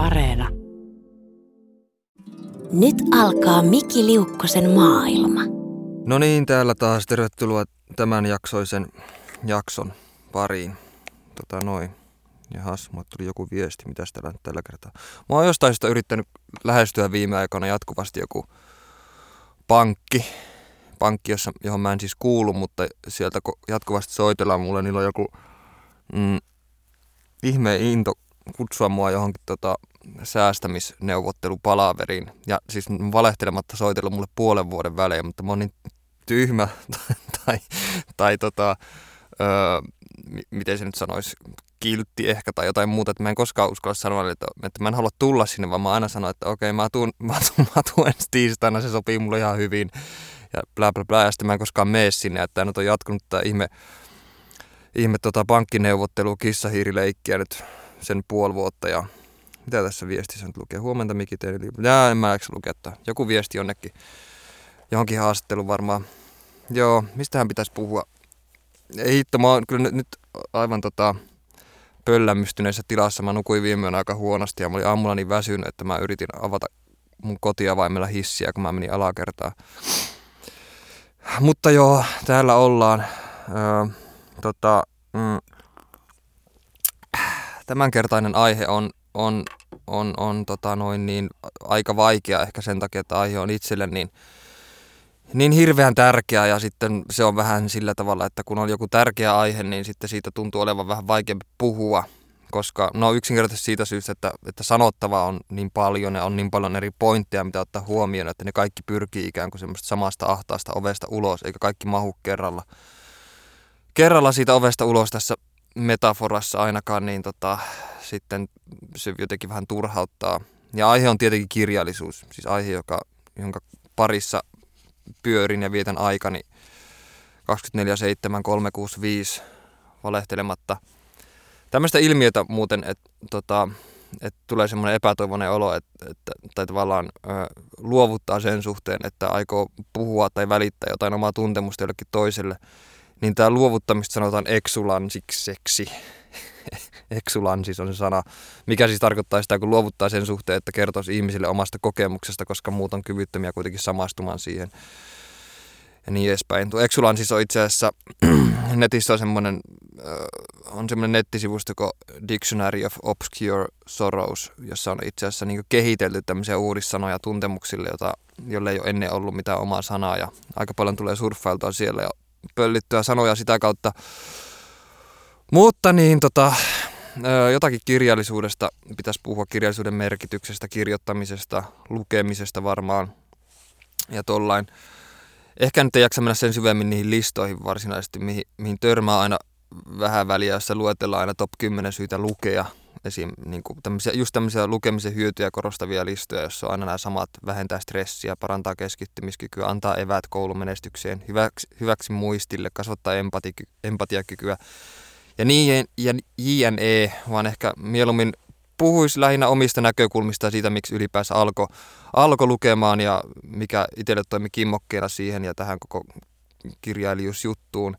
Areena. Nyt alkaa Miki Liukkosen maailma. No niin, täällä taas tervetuloa tämän jaksoisen jakson pariin. Tota noin. Jahas, mulle tuli joku viesti, mitä täällä tällä kertaa. Mä oon jostain sitä yrittänyt lähestyä viime aikoina jatkuvasti joku pankki. Pankki, jossa, johon mä en siis kuulu, mutta sieltä jatkuvasti soitellaan mulle. Niillä on joku mm, ihme into kutsua mua johonkin tota, säästämisneuvottelupalaveriin. Ja siis valehtelematta soitellut mulle puolen vuoden välein, mutta mä oon niin tyhmä tai, tai tota, öö, miten se nyt sanoisi, kiltti ehkä tai jotain muuta, että mä en koskaan uskalla sanoa, että, että mä en halua tulla sinne, vaan mä aina sanon, että okei, mä tuun, mä tuun, mä tuun ensi tiistaina, se sopii mulle ihan hyvin ja bla bla bla, ja sitten mä en koskaan mene sinne, että nyt on jatkunut tämä ihme, ihme tota pankkineuvottelu kissahiirileikkiä nyt sen puoli vuotta ja mitä tässä viestissä nyt lukee? Huomenta Miki teille. Jää, en mä eikö lukea Joku viesti jonnekin, johonkin haastattelu varmaan. Joo, mistähän pitäisi puhua? Ei hitto, mä oon kyllä nyt, nyt aivan tota, pöllämystyneessä tilassa. Mä nukuin viime yönä aika huonosti ja mä olin aamulla niin väsynyt, että mä yritin avata mun kotiavaimella hissiä, kun mä menin alakertaan. Mutta joo, täällä ollaan. Öö, tota, mm, tämänkertainen aihe on, on, on, on tota noin niin, aika vaikea ehkä sen takia, että aihe on itselle niin, niin hirveän tärkeä ja sitten se on vähän sillä tavalla, että kun on joku tärkeä aihe, niin sitten siitä tuntuu olevan vähän vaikeampi puhua, koska no yksinkertaisesti siitä syystä, että, että sanottavaa on niin paljon ja on niin paljon eri pointteja, mitä ottaa huomioon, että ne kaikki pyrkii ikään kuin semmoista samasta ahtaasta ovesta ulos, eikä kaikki mahu kerralla. Kerralla siitä ovesta ulos tässä metaforassa ainakaan, niin tota, sitten se jotenkin vähän turhauttaa. Ja aihe on tietenkin kirjallisuus, siis aihe, joka, jonka parissa pyörin ja vietän aikani 24-7-365 valehtelematta. Tämmöistä ilmiötä muuten, että tota, et tulee semmoinen epätoivoinen olo, että, että, tai tavallaan ö, luovuttaa sen suhteen, että aikoo puhua tai välittää jotain omaa tuntemusta jollekin toiselle – niin tämä luovuttamista sanotaan exulansikseksi. Exulansis on se sana, mikä siis tarkoittaa sitä, kun luovuttaa sen suhteen, että kertoisi ihmisille omasta kokemuksesta, koska muut on kyvyttömiä kuitenkin samastumaan siihen ja niin edespäin. Tuo Exulansis on itse asiassa, netissä on semmoinen, on semmoinen nettisivusto kuin Dictionary of Obscure Sorrows, jossa on itse asiassa niin kehitelty tämmöisiä uudissanoja tuntemuksille, jota, jolle ei ole ennen ollut mitään omaa sanaa ja aika paljon tulee surffailtua siellä ja pöllittyä sanoja sitä kautta. Mutta niin, tota, jotakin kirjallisuudesta pitäisi puhua, kirjallisuuden merkityksestä, kirjoittamisesta, lukemisesta varmaan ja tollain. Ehkä nyt ei jaksa mennä sen syvemmin niihin listoihin varsinaisesti, mihin, mihin törmää aina vähän väliä, jossa luetellaan aina top 10 syitä lukea – esim. Niin kuin tämmöisiä, just tämmöisiä lukemisen hyötyjä korostavia listoja, joissa on aina nämä samat vähentää stressiä, parantaa keskittymiskykyä, antaa eväät koulumenestykseen, hyväksi, hyväksi muistille, kasvattaa empati, empatiakykyä ja niin ja JNE, vaan ehkä mieluummin puhuisi lähinnä omista näkökulmista siitä, miksi ylipäänsä alkoi alko lukemaan ja mikä itselle toimi kimmokkeena siihen ja tähän koko kirjailijuusjuttuun.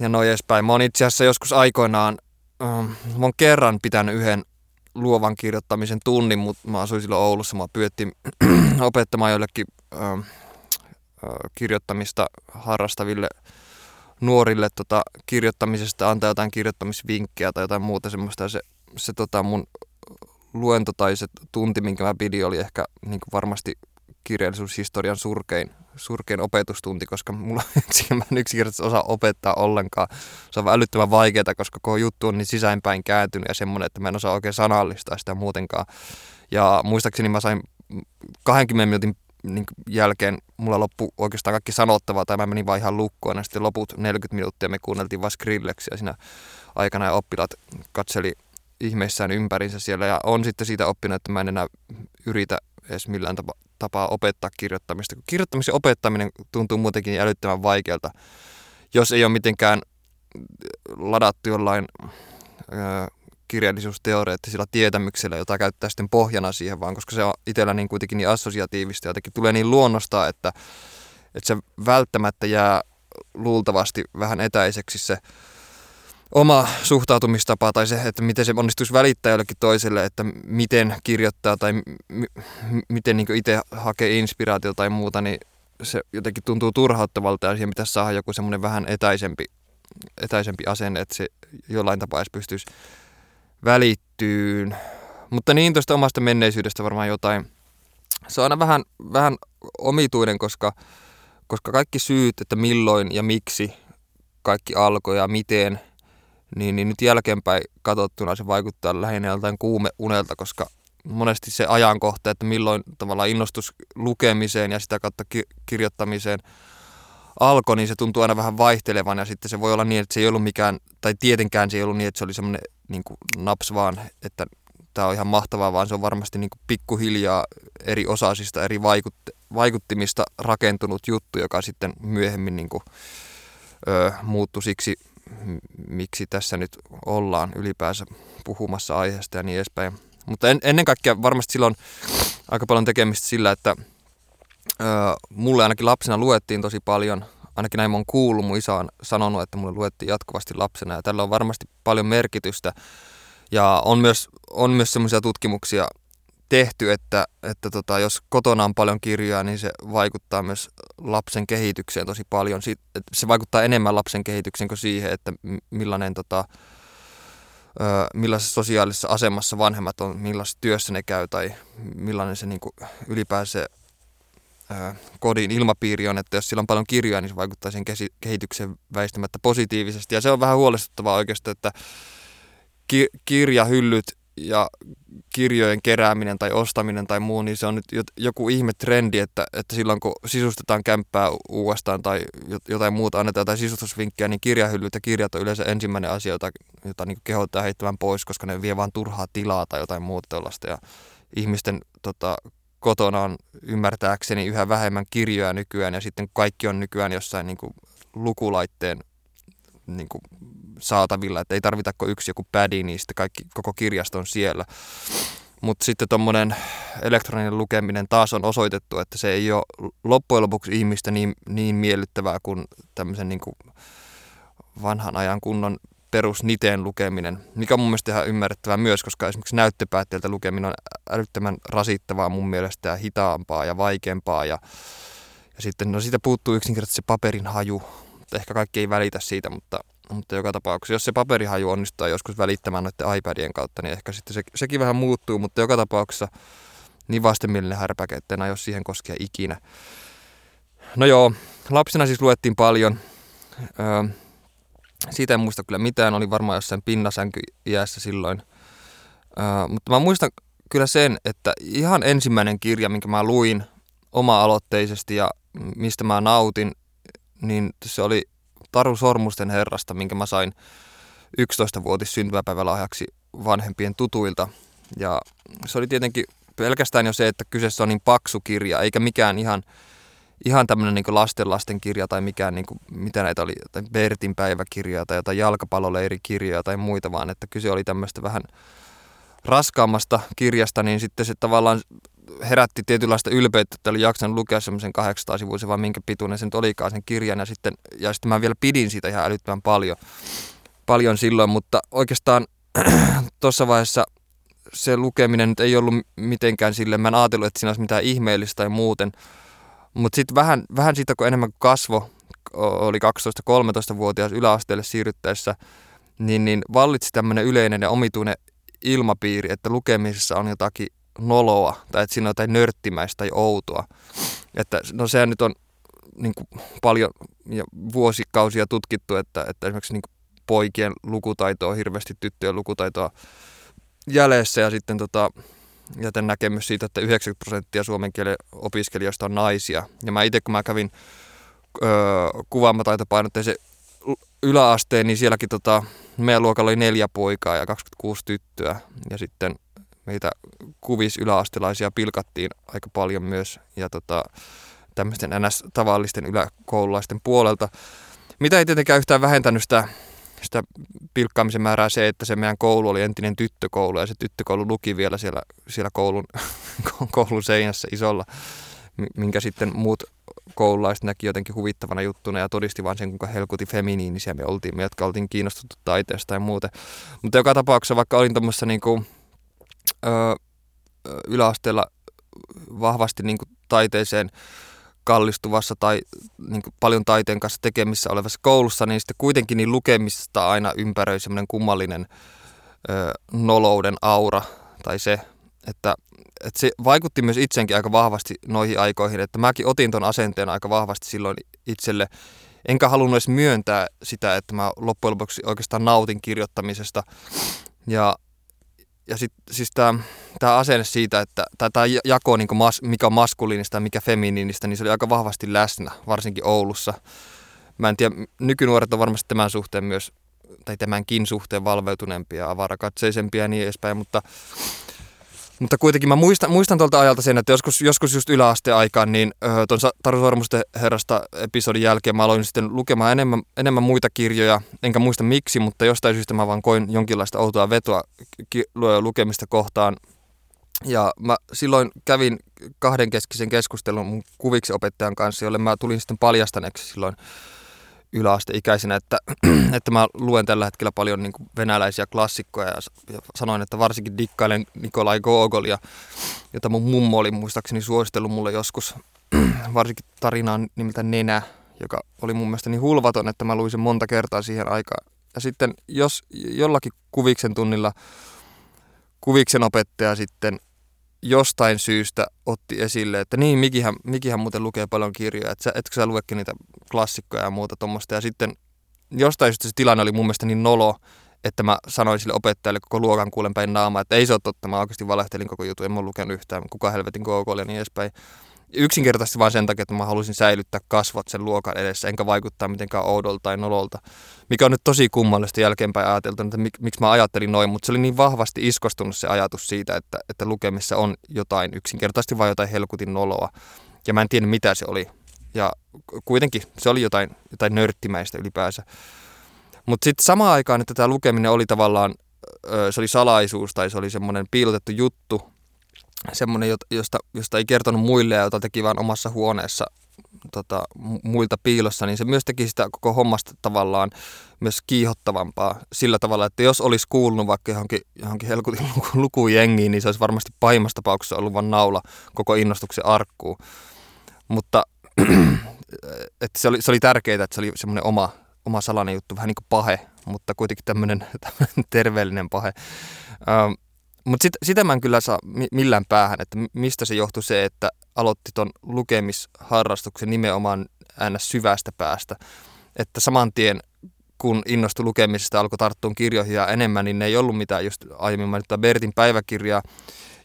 Ja noin edespäin. Mä oon itse asiassa joskus aikoinaan äh, mä oon kerran pitänyt yhden luovan kirjoittamisen tunnin, mutta mä asuin silloin Oulussa. Mä pyydettiin opettamaan joillekin äh, äh, kirjoittamista harrastaville nuorille tota, kirjoittamisesta, antaa jotain kirjoittamisvinkkejä tai jotain muuta semmoista. Ja se, se tota, mun luento tai se tunti, minkä mä pidin, oli ehkä niin varmasti kirjallisuushistorian surkein surkein opetustunti, koska mulla mä en yksinkertaisesti osaa opettaa ollenkaan. Se on älyttömän vaikeaa, koska koko juttu on niin sisäänpäin kääntynyt ja semmoinen, että mä en osaa oikein sanallistaa sitä muutenkaan. Ja muistaakseni mä sain 20 minuutin niin jälkeen mulla loppu oikeastaan kaikki sanottavaa, tai mä menin vaan ihan lukkoon, ja sitten loput 40 minuuttia me kuunneltiin vaan Skrillexia siinä aikana, ja oppilaat katseli ihmeissään ympärinsä siellä, ja on sitten siitä oppinut, että mä en enää yritä edes millään tapaa opettaa kirjoittamista. Kun kirjoittamisen opettaminen tuntuu muutenkin älyttömän vaikealta, jos ei ole mitenkään ladattu jollain ö, kirjallisuusteoreettisilla tietämyksillä, jota käyttää sitten pohjana siihen, vaan koska se on itsellä niin kuitenkin niin assosiatiivista, jotenkin tulee niin luonnosta, että, että se välttämättä jää luultavasti vähän etäiseksi se oma suhtautumistapa tai se, että miten se onnistuisi välittää jollekin toiselle, että miten kirjoittaa tai m- miten niin itse hakee inspiraatiota tai muuta, niin se jotenkin tuntuu turhauttavalta ja siihen pitäisi saada joku semmoinen vähän etäisempi, etäisempi asenne, että se jollain tapaa edes pystyisi välittyyn. Mutta niin tuosta omasta menneisyydestä varmaan jotain. Se on aina vähän, vähän omituinen, koska, koska kaikki syyt, että milloin ja miksi kaikki alkoi ja miten, niin, niin nyt jälkeenpäin katsottuna se vaikuttaa lähinnä joltain kuumeunelta, koska monesti se ajankohta, että milloin tavallaan innostus lukemiseen ja sitä kautta ki- kirjoittamiseen alkoi, niin se tuntuu aina vähän vaihtelevan ja sitten se voi olla niin, että se ei ollut mikään, tai tietenkään se ei ollut niin, että se oli semmoinen niin naps vaan, että tämä on ihan mahtavaa, vaan se on varmasti niin kuin pikkuhiljaa eri osasista, eri vaikut- vaikuttimista rakentunut juttu, joka sitten myöhemmin niin kuin, ö, muuttui siksi, miksi tässä nyt ollaan ylipäänsä puhumassa aiheesta ja niin edespäin. Mutta en, ennen kaikkea varmasti silloin aika paljon tekemistä sillä, että ö, mulle ainakin lapsena luettiin tosi paljon. Ainakin näin mä oon kuullut, mun isä on sanonut, että mulle luettiin jatkuvasti lapsena ja tällä on varmasti paljon merkitystä. Ja on myös, on myös semmoisia tutkimuksia tehty, että, että tota, jos kotona on paljon kirjoja, niin se vaikuttaa myös lapsen kehitykseen tosi paljon. Se vaikuttaa enemmän lapsen kehitykseen kuin siihen, että millainen tota, millaisessa sosiaalisessa asemassa vanhemmat on, millaisessa työssä ne käy tai millainen se niin ylipäänsä kodin ilmapiiri on, että jos sillä on paljon kirjoja, niin se vaikuttaa sen kehitykseen väistämättä positiivisesti. Ja se on vähän huolestuttavaa oikeastaan, että kirjahyllyt ja kirjojen kerääminen tai ostaminen tai muu, niin se on nyt joku ihme trendi, että, että silloin kun sisustetaan kämppää uudestaan tai jotain muuta annetaan tai sisustusvinkkejä, niin kirjahyllyt ja kirjat on yleensä ensimmäinen asia, jota, jota niin kehottaa heittämään pois, koska ne vie vain turhaa tilaa tai jotain muuta tällaista. Ja ihmisten tota, kotona on ymmärtääkseni yhä vähemmän kirjoja nykyään ja sitten kaikki on nykyään jossain niin kuin lukulaitteen niin kuin saatavilla, että ei tarvita kuin yksi joku pädi, niin sitten kaikki, koko kirjasto on siellä. Mutta sitten tuommoinen elektroninen lukeminen taas on osoitettu, että se ei ole loppujen lopuksi ihmistä niin, niin miellyttävää kuin tämmöisen niin kuin vanhan ajan kunnon perusniteen lukeminen, mikä on mun mielestä ihan ymmärrettävää myös, koska esimerkiksi näyttöpäätteeltä lukeminen on älyttömän rasittavaa mun mielestä ja hitaampaa ja vaikeampaa ja, ja sitten no siitä puuttuu yksinkertaisesti se paperin haju, ehkä kaikki ei välitä siitä, mutta mutta joka tapauksessa, jos se paperihaju onnistuu joskus välittämään noiden iPadien kautta, niin ehkä sitten se, sekin vähän muuttuu, mutta joka tapauksessa niin vastenmielinen härpäke, että en aio siihen koskea ikinä. No joo, lapsena siis luettiin paljon. Öö, siitä en muista kyllä mitään, oli varmaan jossain pinnasänky iässä silloin. Öö, mutta mä muistan kyllä sen, että ihan ensimmäinen kirja, minkä mä luin oma-aloitteisesti ja mistä mä nautin, niin se oli Taru Sormusten herrasta, minkä mä sain 11-vuotis syntymäpäivälahjaksi vanhempien tutuilta. Ja se oli tietenkin pelkästään jo se, että kyseessä on niin paksu kirja, eikä mikään ihan, ihan tämmöinen niin lasten lasten kirja tai mikään, niin kuin, mitä näitä oli, tai Bertin päiväkirjaa tai jotain jalkapalloleirikirjoja tai muita, vaan että kyse oli tämmöistä vähän raskaammasta kirjasta, niin sitten se tavallaan herätti tietynlaista ylpeyttä, että oli jaksanut lukea semmoisen 800 sivuisen, vai minkä pituinen sen olikaan sen kirjan. Ja sitten, ja sitten mä vielä pidin siitä ihan älyttömän paljon, paljon silloin, mutta oikeastaan tuossa vaiheessa se lukeminen nyt ei ollut mitenkään sille, mä en ajatellut, että siinä olisi mitään ihmeellistä tai muuten. Mutta sitten vähän, vähän siitä, kun enemmän kasvo, oli 12-13-vuotias yläasteelle siirryttäessä, niin, niin vallitsi tämmöinen yleinen ja omituinen ilmapiiri, että lukemisessa on jotakin noloa tai että siinä on jotain nörttimäistä tai outoa. Että, no sehän nyt on niin kuin paljon ja vuosikausia tutkittu, että, että esimerkiksi niin kuin poikien lukutaito on hirveästi tyttöjen lukutaitoa jäljessä ja sitten tota, jätän näkemys siitä, että 90 prosenttia suomen kielen opiskelijoista on naisia. Ja mä itse kun mä kävin öö, kuvaamataitopainotteisen yläasteen, niin sielläkin tota, meidän luokalla oli neljä poikaa ja 26 tyttöä. Ja sitten meitä kuvis yläastelaisia pilkattiin aika paljon myös ja tota, tämmöisten NS-tavallisten yläkoululaisten puolelta. Mitä ei tietenkään yhtään vähentänyt sitä, sitä pilkkaamisen määrää se, että se meidän koulu oli entinen tyttökoulu ja se tyttökoulu luki vielä siellä, siellä koulun, koulun seinässä isolla, minkä sitten muut koululaiset näki jotenkin huvittavana juttuna ja todisti vaan sen, kuinka helkuti feminiinisiä me oltiin, me jotka oltiin kiinnostuttu taiteesta ja muuten. Mutta joka tapauksessa, vaikka olin tuommoissa niinku, yläasteella vahvasti niinku taiteeseen kallistuvassa tai niin paljon taiteen kanssa tekemissä olevassa koulussa, niin sitten kuitenkin niin lukemista aina ympäröi semmoinen kummallinen ö, nolouden aura tai se, että, että se vaikutti myös itsenkin aika vahvasti noihin aikoihin, että mäkin otin ton asenteen aika vahvasti silloin itselle, enkä halunnut edes myöntää sitä, että mä loppujen lopuksi oikeastaan nautin kirjoittamisesta. Ja ja sitten siis tämä asenne siitä, että tämä jako, niin mas, mikä on maskuliinista ja mikä feminiinistä, niin se oli aika vahvasti läsnä, varsinkin Oulussa. Mä en tiedä, nykynuoret on varmasti tämän suhteen myös, tai tämänkin suhteen valveutuneempia, avarakatseisempia ja niin edespäin, mutta mutta kuitenkin mä muistan, muistan tuolta ajalta sen, että joskus, joskus just yläasteen aikaan, niin tuon Taru Sormusten herrasta episodin jälkeen mä aloin sitten lukemaan enemmän, enemmän muita kirjoja. Enkä muista miksi, mutta jostain syystä mä vaan koin jonkinlaista outoa vetoa ki- lukemista kohtaan. Ja mä silloin kävin kahdenkeskisen keskustelun mun kuviksi opettajan kanssa, jolle mä tulin sitten paljastaneeksi silloin yläasteikäisenä, että, että mä luen tällä hetkellä paljon niin kuin venäläisiä klassikkoja ja, ja sanoin, että varsinkin dikkailen Nikolai Gogolia, jota mun mummo oli muistaakseni suositellut mulle joskus, varsinkin tarinaan nimeltä Nenä, joka oli mun mielestä niin hulvaton, että mä luin sen monta kertaa siihen aikaan. Ja sitten jos jollakin kuviksen tunnilla kuviksen opettaja sitten jostain syystä otti esille, että niin, Mikihän, Mikihän muuten lukee paljon kirjoja, että sä, etkö sä luekin niitä klassikkoja ja muuta tuommoista. Ja sitten jostain syystä se tilanne oli mun mielestä niin nolo, että mä sanoin sille opettajalle koko luokan kuulen päin naamaa, että ei se ole totta, mä oikeasti valehtelin koko jutun, en mä lukenut yhtään, kuka helvetin koko ja niin edespäin yksinkertaisesti vain sen takia, että mä halusin säilyttää kasvot sen luokan edessä, enkä vaikuttaa mitenkään oudolta tai nololta. Mikä on nyt tosi kummallista jälkeenpäin ajateltu, että mik, miksi mä ajattelin noin, mutta se oli niin vahvasti iskostunut se ajatus siitä, että, että lukemissa on jotain yksinkertaisesti vain jotain helkutin noloa. Ja mä en tiedä mitä se oli. Ja kuitenkin se oli jotain, jotain nörttimäistä ylipäänsä. Mutta sitten samaan aikaan, että tämä lukeminen oli tavallaan, se oli salaisuus tai se oli semmoinen piilotettu juttu, semmoinen, josta, josta ei kertonut muille ja jota teki vain omassa huoneessa tota, muilta piilossa, niin se myös teki sitä koko hommasta tavallaan myös kiihottavampaa sillä tavalla, että jos olisi kuulunut vaikka johonkin, johonkin helkutin lukujengiin, niin se olisi varmasti pahimmassa tapauksessa ollut vain naula koko innostuksen arkkuun. Mutta että se, oli, se oli tärkeää, että se oli semmoinen oma, oma salainen juttu, vähän niin kuin pahe, mutta kuitenkin tämmöinen, tämmöinen terveellinen pahe. Mutta sit, sitä mä en kyllä saa millään päähän, että mistä se johtui se, että aloitti ton lukemisharrastuksen nimenomaan aina syvästä päästä. Että saman tien kun innostui lukemisesta alkoi tarttua kirjoihin ja enemmän, niin ne ei ollut mitään just aiemmin mainittua Bertin päiväkirjaa,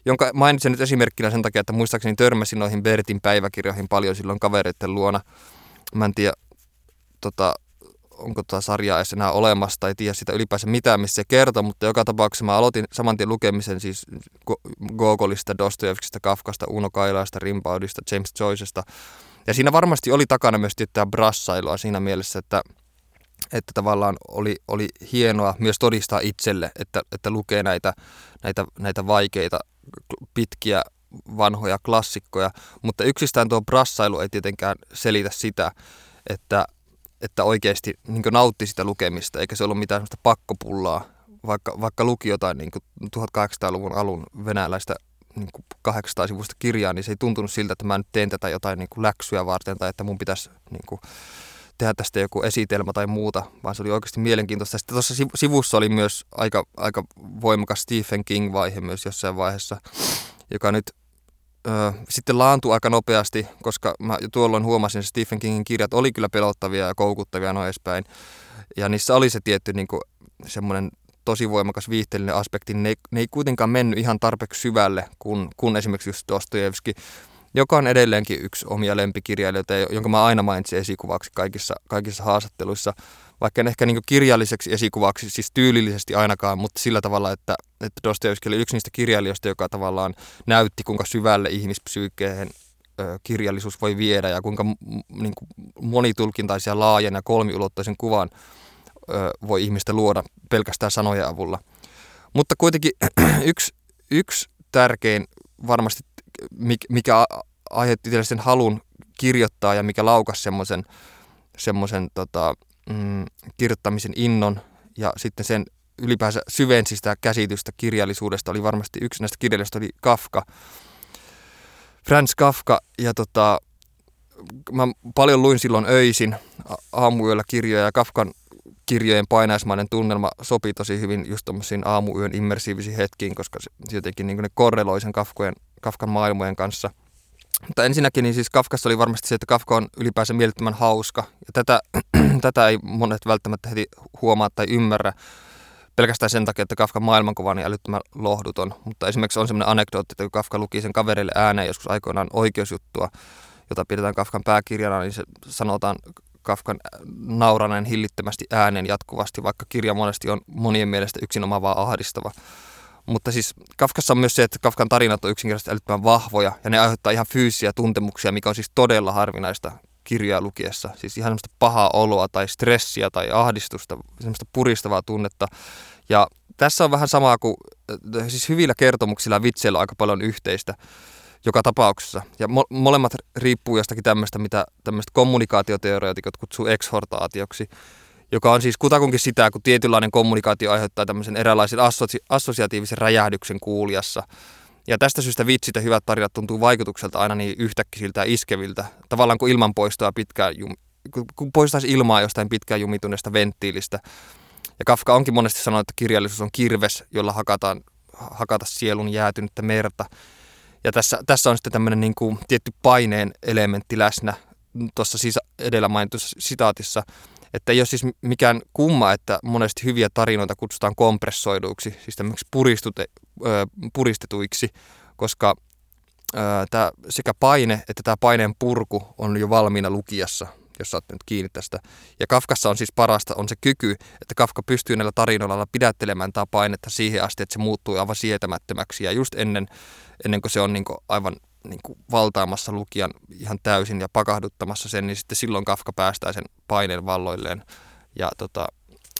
jonka mainitsen nyt esimerkkinä sen takia, että muistaakseni törmäsin noihin Bertin päiväkirjoihin paljon silloin kavereiden luona. Mä en tiedä, tota, onko tuota sarjaa edes enää olemassa tai tiedä sitä ylipäänsä mitään, missä se kertoo, mutta joka tapauksessa mä aloitin saman tien lukemisen siis Gogolista, Dostojevskista, Kafkasta, Uno Kailaista, Rimpaudista, James Joycesta. Ja siinä varmasti oli takana myös tiettyä brassailua siinä mielessä, että, että tavallaan oli, oli hienoa myös todistaa itselle, että, että lukee näitä, näitä, näitä vaikeita, pitkiä, vanhoja klassikkoja, mutta yksistään tuo brassailu ei tietenkään selitä sitä, että että oikeasti niin nautti sitä lukemista, eikä se ollut mitään sellaista pakkopullaa, vaikka, vaikka luki jotain niin 1800-luvun alun venäläistä niin 800 sivusta kirjaa, niin se ei tuntunut siltä, että mä nyt teen tätä jotain niin läksyä varten tai että mun pitäisi niin kuin, tehdä tästä joku esitelmä tai muuta, vaan se oli oikeasti mielenkiintoista. Sitten tuossa sivussa oli myös aika, aika voimakas Stephen King-vaihe myös jossain vaiheessa, joka nyt sitten laantui aika nopeasti, koska mä jo tuolloin huomasin, että Stephen Kingin kirjat oli kyllä pelottavia ja koukuttavia noin edespäin. Ja niissä oli se tietty niin kuin, semmoinen tosi voimakas viihteellinen aspekti. Ne, ne ei kuitenkaan mennyt ihan tarpeeksi syvälle, kun, kun esimerkiksi just Dostojevski, joka on edelleenkin yksi omia lempikirjailijoita, jonka mä aina mainitsin esikuvaksi kaikissa, kaikissa haastatteluissa – vaikka en ehkä niin kirjalliseksi esikuvaksi, siis tyylillisesti ainakaan, mutta sillä tavalla, että, että Dostoevski oli yksi niistä kirjailijoista, joka tavallaan näytti, kuinka syvälle ihmispsyykeen kirjallisuus voi viedä ja kuinka niin kuin monitulkintaisia laajan ja kolmiulotteisen kuvan voi ihmistä luoda pelkästään sanojen avulla. Mutta kuitenkin yksi, yksi tärkein varmasti, mikä aiheutti sen halun kirjoittaa ja mikä laukas semmoisen semmoisen tota, mm, kirjoittamisen innon ja sitten sen ylipäänsä syvensi sitä käsitystä kirjallisuudesta. Oli varmasti yksi näistä kirjailijoista oli Kafka, Franz Kafka ja tota, mä paljon luin silloin öisin aamuyöllä kirjoja ja Kafkan kirjojen painaismainen tunnelma sopii tosi hyvin just tuommoisiin aamuyön immersiivisiin hetkiin, koska se jotenkin niin ne korreloi sen Kafkojen, Kafkan maailmojen kanssa. Mutta ensinnäkin niin siis Kafkassa oli varmasti se, että Kafka on ylipäänsä mielettömän hauska. Ja tätä, tätä ei monet välttämättä heti huomaa tai ymmärrä pelkästään sen takia, että Kafkan maailmankuva on niin älyttömän lohduton. Mutta esimerkiksi on sellainen anekdootti, että kun Kafka luki sen kaverille ääneen joskus aikoinaan oikeusjuttua, jota pidetään Kafkan pääkirjana, niin se sanotaan Kafkan nauraneen hillittömästi äänen jatkuvasti, vaikka kirja monesti on monien mielestä yksinomaan vaan ahdistava. Mutta siis Kafkassa on myös se, että Kafkan tarinat on yksinkertaisesti älyttömän vahvoja ja ne aiheuttaa ihan fyysisiä tuntemuksia, mikä on siis todella harvinaista kirjaa lukiessa. Siis ihan semmoista pahaa oloa tai stressiä tai ahdistusta, semmoista puristavaa tunnetta. Ja tässä on vähän samaa kuin, siis hyvillä kertomuksilla vitseillä on aika paljon yhteistä joka tapauksessa. Ja mo- molemmat riippuu jostakin tämmöistä, mitä tämmöistä kommunikaatioteoreetikot kutsuu ekshortaatioksi, joka on siis kutakunkin sitä, kun tietynlainen kommunikaatio aiheuttaa tämmöisen eräänlaisen assosi- assosiatiivisen räjähdyksen kuulijassa. Ja tästä syystä vitsit ja hyvät tarinat tuntuu vaikutukselta aina niin yhtäkkisiltä ja iskeviltä. Tavallaan kuin ilman poistoa pitkään, jum- kun poistaisi ilmaa jostain pitkään jumituneesta venttiilistä. Ja Kafka onkin monesti sanonut, että kirjallisuus on kirves, jolla hakataan, hakata sielun jäätynyttä merta. Ja tässä, tässä on sitten tämmöinen niin kuin tietty paineen elementti läsnä tuossa siis edellä mainitussa sitaatissa, että ei ole siis mikään kumma, että monesti hyviä tarinoita kutsutaan kompressoiduiksi, siis tämmöiksi puristetuiksi, koska tämä sekä paine että tämä paineen purku on jo valmiina lukijassa jos saatte nyt kiinni tästä. Ja Kafkassa on siis parasta on se kyky, että Kafka pystyy näillä tarinoilla pidättelemään tämä painetta siihen asti, että se muuttuu aivan sietämättömäksi. Ja just ennen, ennen kuin se on niin aivan niin kuin valtaamassa lukijan ihan täysin ja pakahduttamassa sen, niin sitten silloin Kafka päästää sen paineen valloilleen. Ja tota,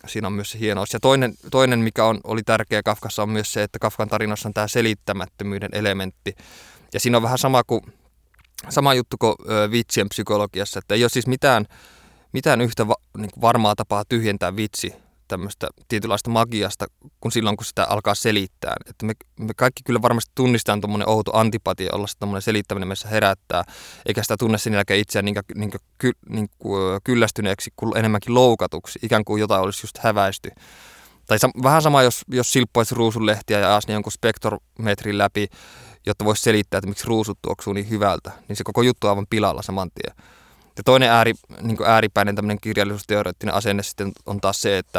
siinä on myös se hienous. Ja toinen, toinen mikä on, oli tärkeä Kafkassa, on myös se, että Kafkan tarinassa on tämä selittämättömyyden elementti. Ja siinä on vähän sama kuin sama juttu kuin vitsien psykologiassa, että ei ole siis mitään, mitään yhtä va, niin varmaa tapaa tyhjentää vitsi tämmöistä tietynlaista magiasta kuin silloin, kun sitä alkaa selittää. Että me, me kaikki kyllä varmasti tunnistetaan tuommoinen outo antipatia, olla se selittäminen meissä herättää, eikä sitä tunne sen jälkeen itseään niin, niin, ky, niin kyllästyneeksi kuin enemmänkin loukatuksi, ikään kuin jotain olisi just häväisty. Tai sam- vähän sama, jos, jos silppaisi ruusunlehtiä ja aasi jonkun spektrometrin läpi, jotta voisi selittää, että miksi ruusut tuoksuu niin hyvältä, niin se koko juttu on aivan pilalla saman tien. Ja toinen ääri, niin ääripäinen tämmöinen kirjallisuusteoreettinen asenne sitten on taas se, että,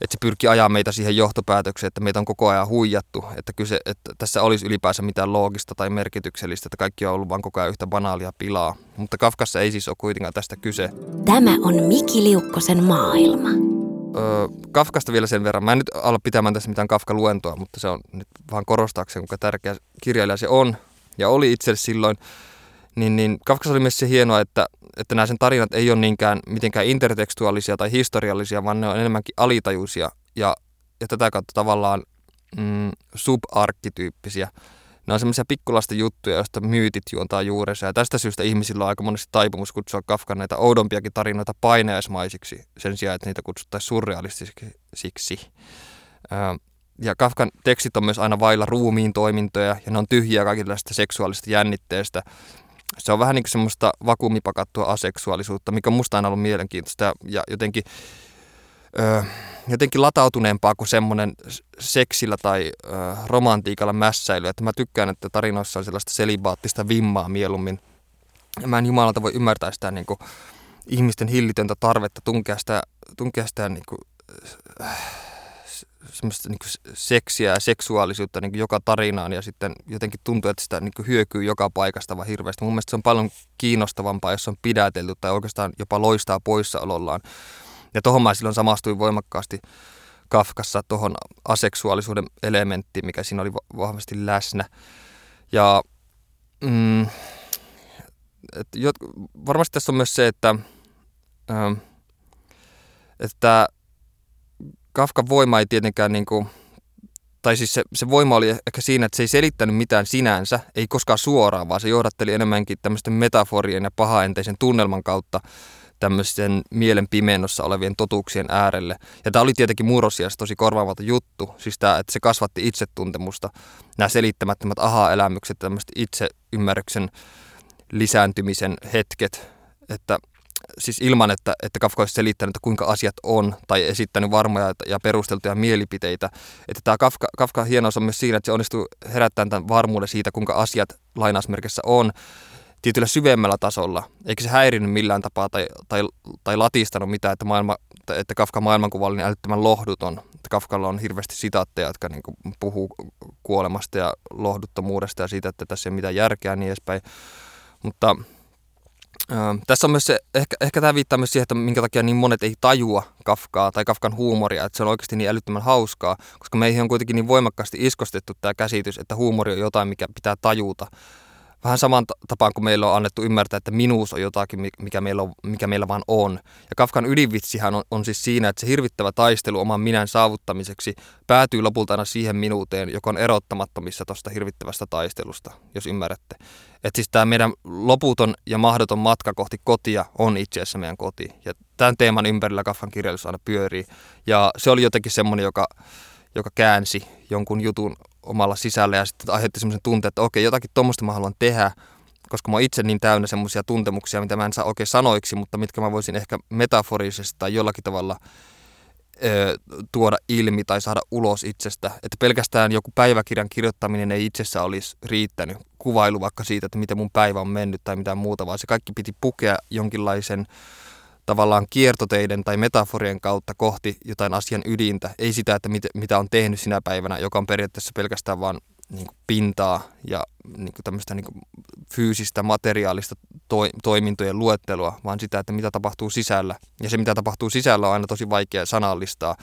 että se pyrkii ajaa meitä siihen johtopäätökseen, että meitä on koko ajan huijattu, että, kyse, että tässä olisi ylipäänsä mitään loogista tai merkityksellistä, että kaikki on ollut vain koko ajan yhtä banaalia pilaa. Mutta Kafkassa ei siis ole kuitenkaan tästä kyse. Tämä on Miki Liukkosen maailma. Öö, Kafkasta vielä sen verran. Mä en nyt ala pitämään tässä mitään Kafka-luentoa, mutta se on nyt vaan korostaakseen, kuinka tärkeä kirjailija se on ja oli itse silloin niin, niin Kafkassa oli myös se hienoa, että, että nämä sen tarinat ei ole niinkään mitenkään intertekstuaalisia tai historiallisia, vaan ne on enemmänkin alitajuisia ja, ja tätä kautta tavallaan mm, subarkkityyppisiä. Ne on semmoisia pikkulasten juttuja, joista myytit juontaa juurensa. Ja tästä syystä ihmisillä on aika monesti taipumus kutsua Kafkan näitä oudompiakin tarinoita paineasmaisiksi sen sijaan, että niitä kutsuttaisiin surrealistisiksi. Ja Kafkan tekstit on myös aina vailla ruumiin toimintoja ja ne on tyhjiä kaikenlaista seksuaalista jännitteestä se on vähän niin kuin semmoista vakuumipakattua aseksuaalisuutta, mikä on musta aina ollut mielenkiintoista ja jotenkin, ö, jotenkin latautuneempaa kuin semmoinen seksillä tai ö, romantiikalla mässäily. Että mä tykkään, että tarinoissa on sellaista selibaattista vimmaa mieluummin. Ja mä en jumalalta voi ymmärtää sitä niin kuin, ihmisten hillitöntä tarvetta tunkea sitä, tunkea sitä niin kuin, äh, semmoista niin seksiä ja seksuaalisuutta niin joka tarinaan ja sitten jotenkin tuntuu, että sitä niin hyökyy joka paikasta vaan hirveästi. Mun mielestä se on paljon kiinnostavampaa, jos on pidätelty tai oikeastaan jopa loistaa poissaolollaan. Ja tohon mä silloin samastuin voimakkaasti Kafkassa tuohon aseksuaalisuuden elementtiin, mikä siinä oli vahvasti läsnä. Ja mm, et, varmasti tässä on myös se, että, ähm, että Kafkan voima ei tietenkään niin kuin tai siis se, se voima oli ehkä siinä, että se ei selittänyt mitään sinänsä, ei koskaan suoraan, vaan se johdatteli enemmänkin tämmöisten metaforien ja pahaenteisen tunnelman kautta tämmöisen mielen pimennossa olevien totuuksien äärelle. Ja tämä oli tietenkin murrosiassa tosi korvaavalta juttu, siis tämä, että se kasvatti itsetuntemusta, nämä selittämättömät aha-elämykset, tämmöiset itseymmärryksen lisääntymisen hetket, että siis ilman, että, että Kafka olisi selittänyt, että kuinka asiat on, tai esittänyt varmoja ja perusteltuja mielipiteitä. Että tämä Kafka, Kafka hienous on myös siinä, että se onnistuu herättämään tämän varmuuden siitä, kuinka asiat lainausmerkissä on, tietyllä syvemmällä tasolla, eikä se häirinyt millään tapaa tai, tai, tai latistanut mitään, että, maailma, että Kafka maailmankuva oli niin älyttömän lohduton. Että Kafkalla on hirveästi sitaatteja, jotka niin puhuu kuolemasta ja lohduttomuudesta ja siitä, että tässä ei ole mitään järkeä ja niin edespäin. Mutta tässä on myös se, ehkä, ehkä tämä viittaa myös siihen, että minkä takia niin monet ei tajua Kafkaa tai Kafkan huumoria, että se on oikeasti niin älyttömän hauskaa, koska meihin on kuitenkin niin voimakkaasti iskostettu tämä käsitys, että huumori on jotain, mikä pitää tajuta vähän saman tapaan kuin meillä on annettu ymmärtää, että minuus on jotakin, mikä meillä, on, mikä meillä vaan on. Ja Kafkan ydinvitsihän on, on siis siinä, että se hirvittävä taistelu oman minän saavuttamiseksi päätyy lopulta aina siihen minuuteen, joka on erottamattomissa tuosta hirvittävästä taistelusta, jos ymmärrätte. Että siis tämä meidän loputon ja mahdoton matka kohti kotia on itse asiassa meidän koti. Ja tämän teeman ympärillä Kafkan kirjallisuus aina pyörii. Ja se oli jotenkin semmoinen, joka, joka käänsi jonkun jutun omalla sisällä ja sitten aiheutti semmoisen tunteen, että okei, jotakin tuommoista mä haluan tehdä, koska mä oon itse niin täynnä semmoisia tuntemuksia, mitä mä en saa oikein sanoiksi, mutta mitkä mä voisin ehkä metaforisesti tai jollakin tavalla ö, tuoda ilmi tai saada ulos itsestä. Että pelkästään joku päiväkirjan kirjoittaminen ei itsessä olisi riittänyt. Kuvailu vaikka siitä, että miten mun päivä on mennyt tai mitään muuta, vaan se kaikki piti pukea jonkinlaisen tavallaan kiertoteiden tai metaforien kautta kohti jotain asian ydintä. Ei sitä, että mit, mitä on tehnyt sinä päivänä, joka on periaatteessa pelkästään vain niin pintaa ja niin kuin tämmöistä niin kuin fyysistä, materiaalista toi, toimintojen luettelua, vaan sitä, että mitä tapahtuu sisällä. Ja se, mitä tapahtuu sisällä, on aina tosi vaikea sanallistaa,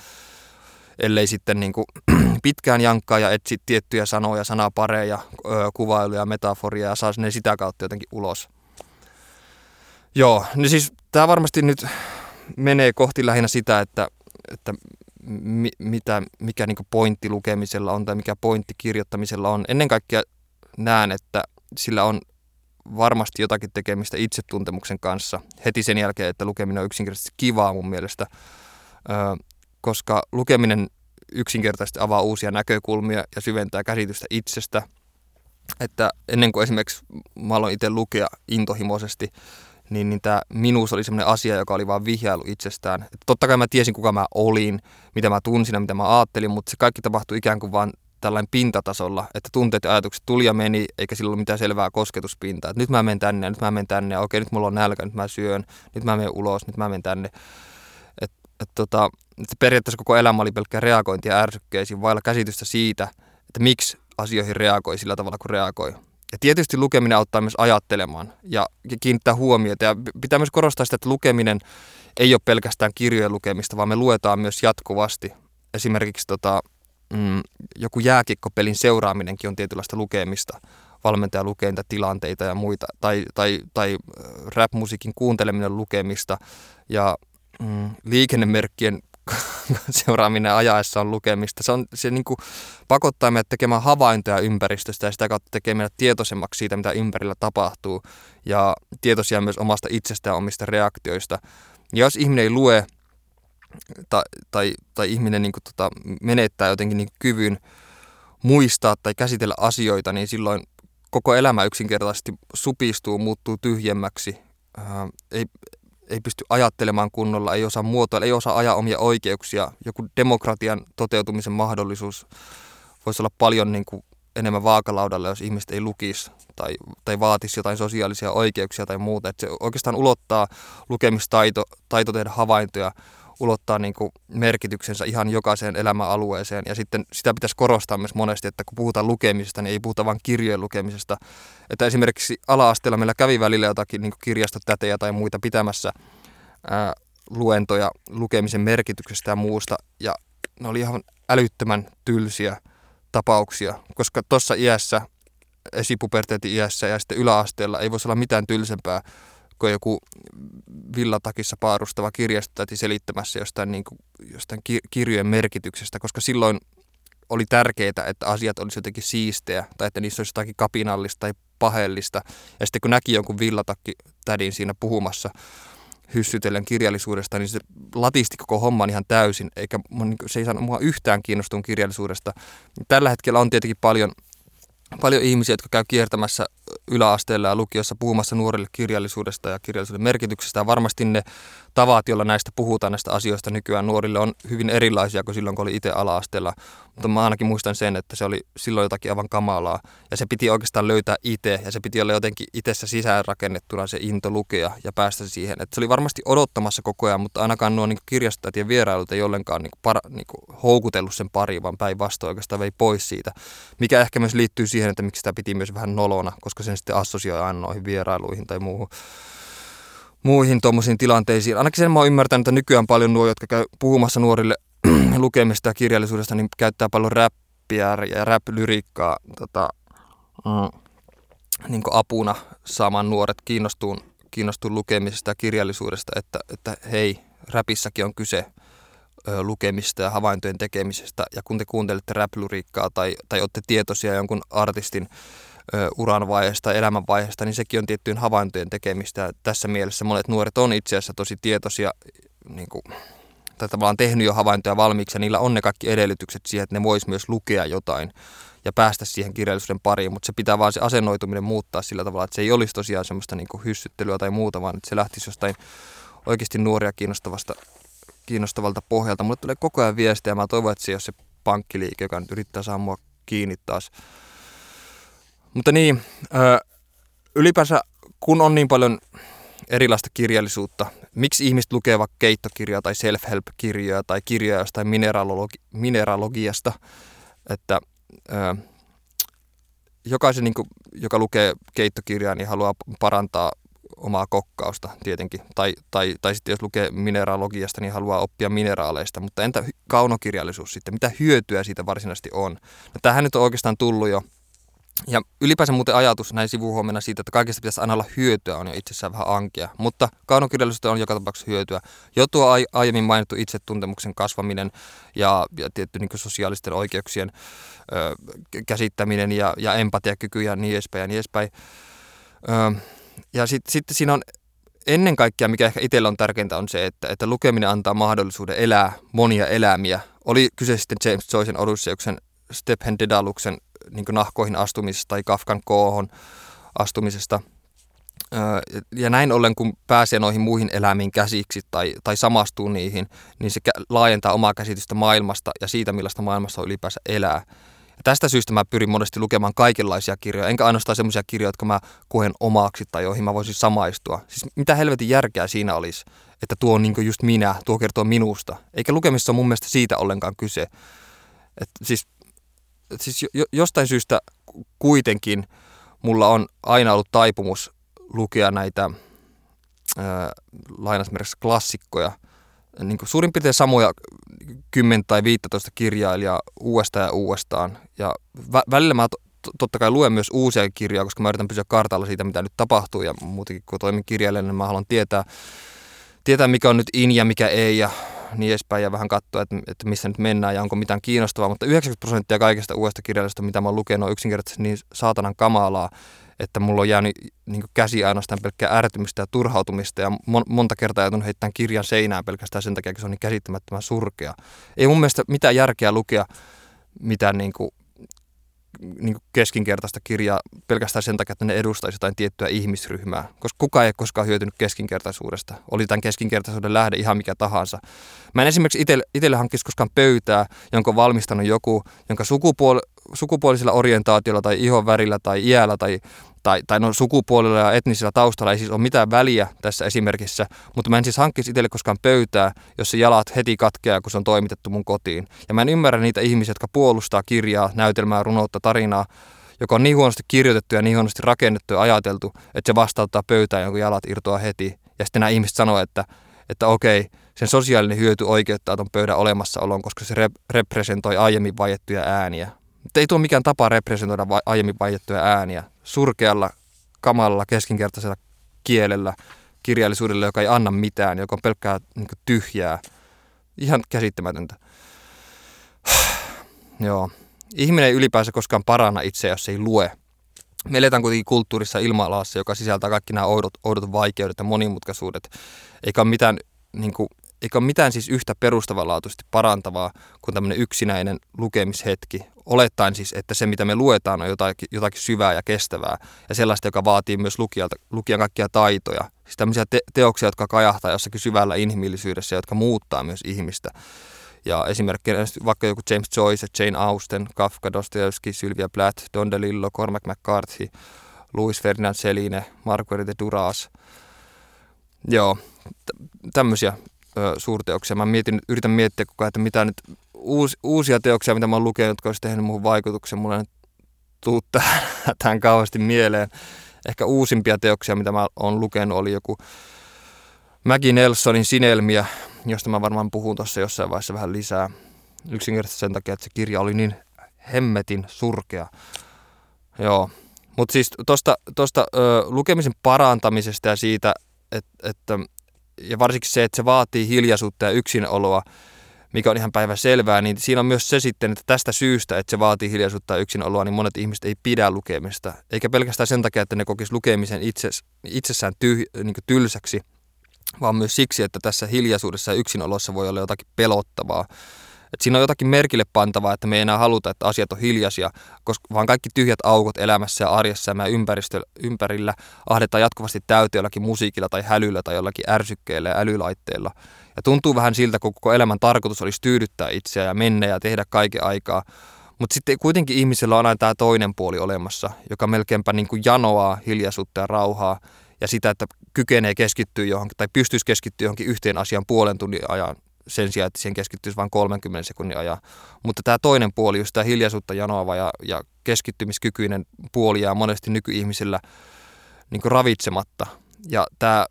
ellei sitten niin kuin pitkään jankkaa ja etsi tiettyjä sanoja, sanapareja, kuvailuja, metaforia ja saa ne sitä kautta jotenkin ulos. Joo, niin siis tämä varmasti nyt menee kohti lähinnä sitä, että, että mi, mitä, mikä niin pointti lukemisella on tai mikä pointti kirjoittamisella on. Ennen kaikkea näen, että sillä on varmasti jotakin tekemistä itsetuntemuksen kanssa heti sen jälkeen, että lukeminen on yksinkertaisesti kivaa mun mielestä, koska lukeminen yksinkertaisesti avaa uusia näkökulmia ja syventää käsitystä itsestä. Että ennen kuin esimerkiksi mä aloin itse lukea intohimoisesti, niin, niin tämä minuus oli semmoinen asia, joka oli vaan vihjailu itsestään. Et totta kai mä tiesin, kuka mä olin, mitä mä tunsin ja mitä mä ajattelin, mutta se kaikki tapahtui ikään kuin vaan tällainen pintatasolla, että tunteet ja ajatukset tuli ja meni, eikä sillä ollut mitään selvää kosketuspintaa. Et nyt mä menen tänne, nyt mä menen tänne, okei, nyt mulla on nälkä, nyt mä syön, nyt mä menen ulos, nyt mä menen tänne. Et, et tota, et periaatteessa koko elämä oli pelkkä reagointia ärsykkeisiin, vailla käsitystä siitä, että miksi asioihin reagoi sillä tavalla, kun reagoi. Ja tietysti lukeminen auttaa myös ajattelemaan ja kiinnittää huomiota. Ja pitää myös korostaa sitä, että lukeminen ei ole pelkästään kirjojen lukemista, vaan me luetaan myös jatkuvasti. Esimerkiksi tota, mm, joku jääkikkopelin seuraaminenkin on tietynlaista lukemista. Valmentaja lukee niitä tilanteita ja muita. Tai, tai, tai rap-musiikin kuunteleminen lukemista. Ja mm, liikennemerkkien seuraaminen ajaessa on lukemista. Se, on, se niin kuin pakottaa meidät tekemään havaintoja ympäristöstä ja sitä kautta tekee meidät tietoisemmaksi siitä, mitä ympärillä tapahtuu ja tietoisia myös omasta itsestään ja omista reaktioista. Ja jos ihminen ei lue tai, tai, tai ihminen niin kuin, tota, menettää jotenkin niin kyvyn muistaa tai käsitellä asioita, niin silloin koko elämä yksinkertaisesti supistuu, muuttuu tyhjemmäksi. Ää, ei, ei pysty ajattelemaan kunnolla, ei osaa muotoilla, ei osaa ajaa omia oikeuksia. Joku demokratian toteutumisen mahdollisuus voisi olla paljon niin kuin enemmän vaakalaudalla, jos ihmiset ei lukisi tai, tai vaatisi jotain sosiaalisia oikeuksia tai muuta. Että se oikeastaan ulottaa lukemistaito, taito tehdä havaintoja, ulottaa niin kuin merkityksensä ihan jokaiseen elämäalueeseen. Ja sitten sitä pitäisi korostaa myös monesti, että kun puhutaan lukemisesta, niin ei puhuta vain kirjojen lukemisesta. Että esimerkiksi ala-asteella meillä kävi välillä jotakin niin kirjastotätejä tai muita pitämässä ää, luentoja lukemisen merkityksestä ja muusta. Ja ne oli ihan älyttömän tylsiä tapauksia, koska tuossa iässä, esipuberteetin iässä ja sitten yläasteella ei voisi olla mitään tylsempää kuin joku villatakissa paarustava kirjastotäti selittämässä jostain, niin kuin, jostain kirjojen merkityksestä, koska silloin oli tärkeää, että asiat olisi jotenkin siistejä tai että niissä olisi jotakin kapinallista tai paheellista. Ja sitten kun näki jonkun villatakki tädin siinä puhumassa hyssytellen kirjallisuudesta, niin se latisti koko homman ihan täysin, eikä niin se ei saanut mua yhtään kiinnostua kirjallisuudesta. Tällä hetkellä on tietenkin paljon paljon ihmisiä, jotka käy kiertämässä yläasteella ja lukiossa puhumassa nuorille kirjallisuudesta ja kirjallisuuden merkityksestä. Ja varmasti ne tavat, joilla näistä puhutaan näistä asioista nykyään nuorille on hyvin erilaisia kuin silloin, kun oli itse ala-asteella. Mutta mä ainakin muistan sen, että se oli silloin jotakin aivan kamalaa. Ja se piti oikeastaan löytää itse ja se piti olla jotenkin itsessä sisäänrakennettuna se into lukea ja päästä siihen. Että se oli varmasti odottamassa koko ajan, mutta ainakaan nuo niin kirjastot ja vierailut ei ollenkaan niin para, niin houkutellut sen pari, vaan päinvastoin oikeastaan vei pois siitä. Mikä ehkä myös liittyy siihen, että miksi sitä piti myös vähän nolona, koska sen sitten assosioi aina noihin vierailuihin tai muuhun muihin tuommoisiin tilanteisiin. Ainakin sen mä oon ymmärtänyt, että nykyään paljon nuo, jotka käy puhumassa nuorille lukemista ja kirjallisuudesta, niin käyttää paljon räppiä ja rap-lyriikkaa tota, mm, niin apuna saamaan nuoret kiinnostuun, kiinnostuun lukemisesta ja kirjallisuudesta, että, että hei, räpissäkin on kyse lukemista ja havaintojen tekemisestä, ja kun te kuuntelette rap-lyriikkaa tai, tai olette tietoisia jonkun artistin uran vaiheesta, elämän vaiheesta, niin sekin on tiettyjen havaintojen tekemistä. Tässä mielessä monet nuoret on itse asiassa tosi tietoisia, niin kuin, tai tavallaan tehnyt jo havaintoja valmiiksi, ja niillä on ne kaikki edellytykset siihen, että ne vois myös lukea jotain ja päästä siihen kirjallisuuden pariin, mutta se pitää vaan se asennoituminen muuttaa sillä tavalla, että se ei olisi tosiaan semmoista niin kuin hyssyttelyä tai muuta, vaan että se lähtisi jostain oikeasti nuoria kiinnostavasta, kiinnostavalta pohjalta. Mulle tulee koko ajan viestiä ja mä toivon, että se ei ole se pankkiliike, joka nyt yrittää saada mua kiinni taas mutta niin, ylipäänsä kun on niin paljon erilaista kirjallisuutta, miksi ihmiset lukevat keittokirjaa tai self-help-kirjoja tai kirjoja jostain mineralogi- mineralogiasta, että jokaisen, niin kuin, joka lukee keittokirjaa, niin haluaa parantaa omaa kokkausta tietenkin. Tai, tai, tai sitten jos lukee mineralogiasta, niin haluaa oppia mineraaleista. Mutta entä kaunokirjallisuus sitten? Mitä hyötyä siitä varsinaisesti on? No, tämähän nyt on oikeastaan tullut jo ja ylipäänsä muuten ajatus näin sivuhuomenna siitä, että kaikesta pitäisi aina olla hyötyä, on jo itsessään vähän ankia. Mutta kaunokirjallisuudesta on joka tapauksessa hyötyä. Jo tuo aiemmin mainittu itsetuntemuksen kasvaminen ja, ja tietty niin sosiaalisten oikeuksien ö, käsittäminen ja, ja empatiakyky ja niin edespäin ja niin edespäin. Ö, ja sitten sit siinä on ennen kaikkea, mikä ehkä itsellä on tärkeintä, on se, että, että lukeminen antaa mahdollisuuden elää monia elämiä. Oli kyse sitten James Joycein Odysseuksen, Stephen Dedaluksen niin nahkoihin astumisesta tai Kafkan koohon astumisesta. Ja näin ollen, kun pääsee noihin muihin eläimiin käsiksi tai, tai samastuu niihin, niin se laajentaa omaa käsitystä maailmasta ja siitä, millaista maailmassa on ylipäänsä elää. Ja tästä syystä mä pyrin monesti lukemaan kaikenlaisia kirjoja, enkä ainoastaan sellaisia kirjoja, jotka mä koen omaksi tai joihin mä voisin samaistua. Siis mitä helvetin järkeä siinä olisi, että tuo on niin just minä, tuo kertoo minusta. Eikä lukemissa ole mun mielestä siitä ollenkaan kyse. Et siis siis jo, jostain syystä kuitenkin mulla on aina ollut taipumus lukea näitä lainasmerkissä klassikkoja, niin kuin suurin piirtein samoja 10 tai 15 kirjailijaa uudestaan ja uudestaan. Ja vä- välillä mä to- totta kai luen myös uusia kirjoja, koska mä yritän pysyä kartalla siitä, mitä nyt tapahtuu. Ja muutenkin kun toimin kirjailijana, niin mä haluan tietää, tietää, mikä on nyt in ja mikä ei. Ja niin edespäin ja vähän katsoa, että, että missä nyt mennään ja onko mitään kiinnostavaa. Mutta 90 prosenttia kaikesta uudesta kirjallisesta, mitä mä oon lukenut, on yksinkertaisesti niin saatanan kamalaa, että mulla on jäänyt niin käsi ainoastaan pelkkää ärtymistä ja turhautumista ja mon, monta kertaa joutunut heittämään kirjan seinään pelkästään sen takia, että se on niin käsittämättömän surkea. Ei mun mielestä mitään järkeä lukea mitään niin kuin niin keskinkertaista kirjaa pelkästään sen takia, että ne edustaisi jotain tiettyä ihmisryhmää, koska kukaan ei koskaan hyötynyt keskinkertaisuudesta. Oli tämän keskinkertaisuuden lähde ihan mikä tahansa. Mä en esimerkiksi itselle, hankkisi koskaan pöytää, jonka on valmistanut joku, jonka sukupuoli, sukupuolisella orientaatiolla tai ihon värillä tai iällä tai tai, tai no sukupuolella ja etnisellä taustalla ei siis ole mitään väliä tässä esimerkissä, mutta mä en siis hankkisi itselle koskaan pöytää, jos se jalat heti katkeaa, kun se on toimitettu mun kotiin. Ja mä en ymmärrä niitä ihmisiä, jotka puolustaa kirjaa, näytelmää, runoutta, tarinaa, joka on niin huonosti kirjoitettu ja niin huonosti rakennettu ja ajateltu, että se vastauttaa pöytään, jonka jalat irtoaa heti. Ja sitten nämä ihmiset sanoo, että, että okei, sen sosiaalinen hyöty oikeuttaa tuon pöydän olemassaoloon, koska se rep- representoi aiemmin vaiettuja ääniä. Mutta ei tuo mikään tapa representoida va- aiemmin vaiettuja ääniä surkealla, kamalalla, keskinkertaisella kielellä, kirjallisuudella, joka ei anna mitään, joka on pelkkää niin tyhjää. Ihan käsittämätöntä. Joo. Ihminen ei ylipäänsä koskaan paranna itseä, jos ei lue. Me eletään kuitenkin kulttuurissa ilma joka sisältää kaikki nämä oudot, oudot vaikeudet ja monimutkaisuudet. Eikä ole mitään, niin kuin, eikä ole mitään siis yhtä perustavanlaatuisesti parantavaa kuin tämmöinen yksinäinen lukemishetki. Olettaen siis, että se mitä me luetaan on jotakin, jotakin syvää ja kestävää ja sellaista, joka vaatii myös lukijalta, lukijan kaikkia taitoja. Siis tämmöisiä te- teoksia, jotka kajahtaa jossakin syvällä inhimillisyydessä ja jotka muuttaa myös ihmistä. Ja esimerkkinä vaikka joku James Joyce, Jane Austen, Kafka, Dostoevsky, Sylvia Plath, Don DeLillo, Cormac McCarthy, Louis Ferdinand Celine, Marguerite Duras. Joo, tämmöisiä ö, suurteoksia. Mä mietin, yritän miettiä koko ajan, että mitä nyt uus, uusia teoksia, mitä mä oon lukenut, jotka olisi tehnyt muuhun vaikutuksen. Mulla ei nyt tuu tähän kauheasti mieleen. Ehkä uusimpia teoksia, mitä mä oon lukenut, oli joku Maggie Nelsonin Sinelmiä, josta mä varmaan puhun tuossa jossain vaiheessa vähän lisää. Yksinkertaisesti sen takia, että se kirja oli niin hemmetin surkea. Joo. Mutta siis tuosta tosta, lukemisen parantamisesta ja siitä, että, että ja varsinkin se, että se vaatii hiljaisuutta ja yksinoloa, mikä on ihan päivä selvää, niin siinä on myös se sitten, että tästä syystä, että se vaatii hiljaisuutta ja yksinoloa, niin monet ihmiset ei pidä lukemista. Eikä pelkästään sen takia, että ne kokis lukemisen itses, itsessään tyh, niin tylsäksi, vaan myös siksi, että tässä hiljaisuudessa ja yksinolossa voi olla jotakin pelottavaa. Et siinä on jotakin merkille pantavaa, että me ei enää haluta, että asiat on hiljaisia, koska vaan kaikki tyhjät aukot elämässä ja arjessa ja ympärillä ahdetaan jatkuvasti täyteen jollakin musiikilla tai hälyllä tai jollakin ärsykkeillä ja älylaitteilla. Ja tuntuu vähän siltä, kun koko elämän tarkoitus olisi tyydyttää itseä ja mennä ja tehdä kaiken aikaa. Mutta sitten kuitenkin ihmisellä on aina tämä toinen puoli olemassa, joka melkeinpä niin kuin janoaa hiljaisuutta ja rauhaa ja sitä, että kykenee keskittyä johonkin tai pystyisi keskittyä johonkin yhteen asian puolen tunnin ajan sen sijaan, että siihen keskittyisi vain 30 sekunnin ajan. Mutta tämä toinen puoli, just tämä hiljaisuutta janoava ja, ja keskittymiskykyinen puoli jää monesti nykyihmisillä niin ravitsematta. Ja tämä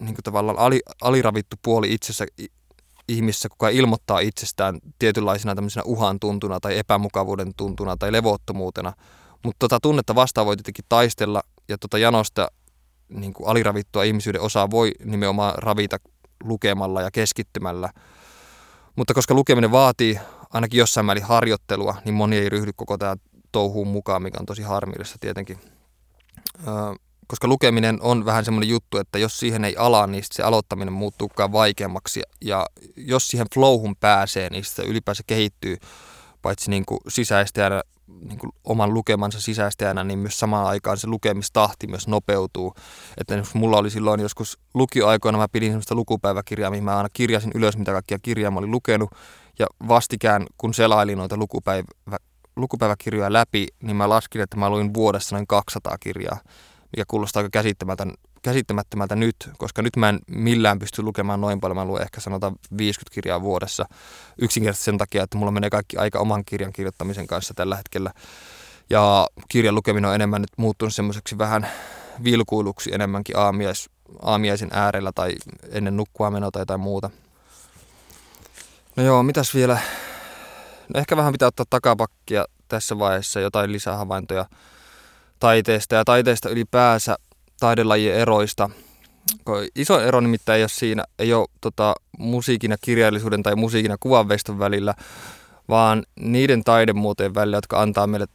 niin tavallaan ali, aliravittu puoli itsessä ihmisessä, kuka ilmoittaa itsestään tietynlaisena tämmöisenä uhan tuntuna tai epämukavuuden tuntuna tai levottomuutena. Mutta tota tunnetta vastaan voi tietenkin taistella ja tota janosta niin kuin aliravittua ihmisyyden osaa voi nimenomaan ravita lukemalla ja keskittymällä. Mutta koska lukeminen vaatii ainakin jossain määrin harjoittelua, niin moni ei ryhdy koko tämä touhuun mukaan, mikä on tosi harmillista tietenkin. Öö, koska lukeminen on vähän semmoinen juttu, että jos siihen ei ala, niin se aloittaminen muuttuukaan vaikeammaksi. Ja jos siihen flowhun pääsee, niin se ylipäänsä kehittyy paitsi niin kuin sisäistäjänä, niin kuin oman lukemansa sisäistäjänä, niin myös samaan aikaan se lukemistahti myös nopeutuu. Että mulla oli silloin joskus lukioaikoina, mä pidin sellaista lukupäiväkirjaa, mihin mä aina kirjasin ylös, mitä kaikkia kirjaa mä olin lukenut. Ja vastikään, kun selailin noita lukupäivä, lukupäiväkirjoja läpi, niin mä laskin, että mä luin vuodessa noin 200 kirjaa, mikä kuulostaa aika käsittämätön, käsittämättömältä nyt, koska nyt mä en millään pysty lukemaan noin paljon. Mä luen ehkä sanotaan 50 kirjaa vuodessa yksinkertaisesti sen takia, että mulla menee kaikki aika oman kirjan kirjoittamisen kanssa tällä hetkellä. Ja kirjan lukeminen on enemmän nyt muuttunut semmoiseksi vähän vilkuiluksi enemmänkin aamies, aamiaisen äärellä tai ennen nukkua menoa tai jotain muuta. No joo, mitäs vielä? No ehkä vähän pitää ottaa takapakkia tässä vaiheessa jotain lisähavaintoja taiteesta ja taiteesta ylipäänsä taidelajien eroista. Iso ero nimittäin ei ole siinä, ei ole tota, musiikin ja kirjallisuuden tai musiikin ja kuvanveiston välillä, vaan niiden taidemuotojen välillä, jotka antaa meille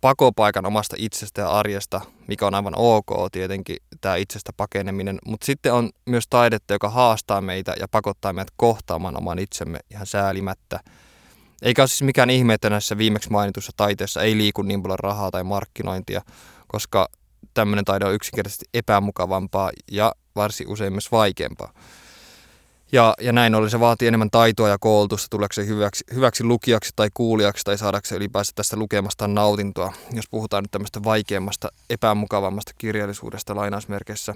pakopaikan omasta itsestä ja arjesta, mikä on aivan ok tietenkin tämä itsestä pakeneminen, mutta sitten on myös taidetta, joka haastaa meitä ja pakottaa meidät kohtaamaan oman itsemme ihan säälimättä. Eikä ole siis mikään ihme, että näissä viimeksi mainitussa taiteessa ei liiku niin paljon rahaa tai markkinointia, koska tämmöinen taide on yksinkertaisesti epämukavampaa ja varsin usein myös vaikeampaa. Ja, ja näin ollen se vaatii enemmän taitoa ja koulutusta tuleeksi hyväksi, hyväksi lukijaksi tai kuulijaksi tai saadakseen ylipäänsä tästä lukemastaan nautintoa, jos puhutaan nyt tämmöistä vaikeammasta, epämukavammasta kirjallisuudesta lainausmerkeissä.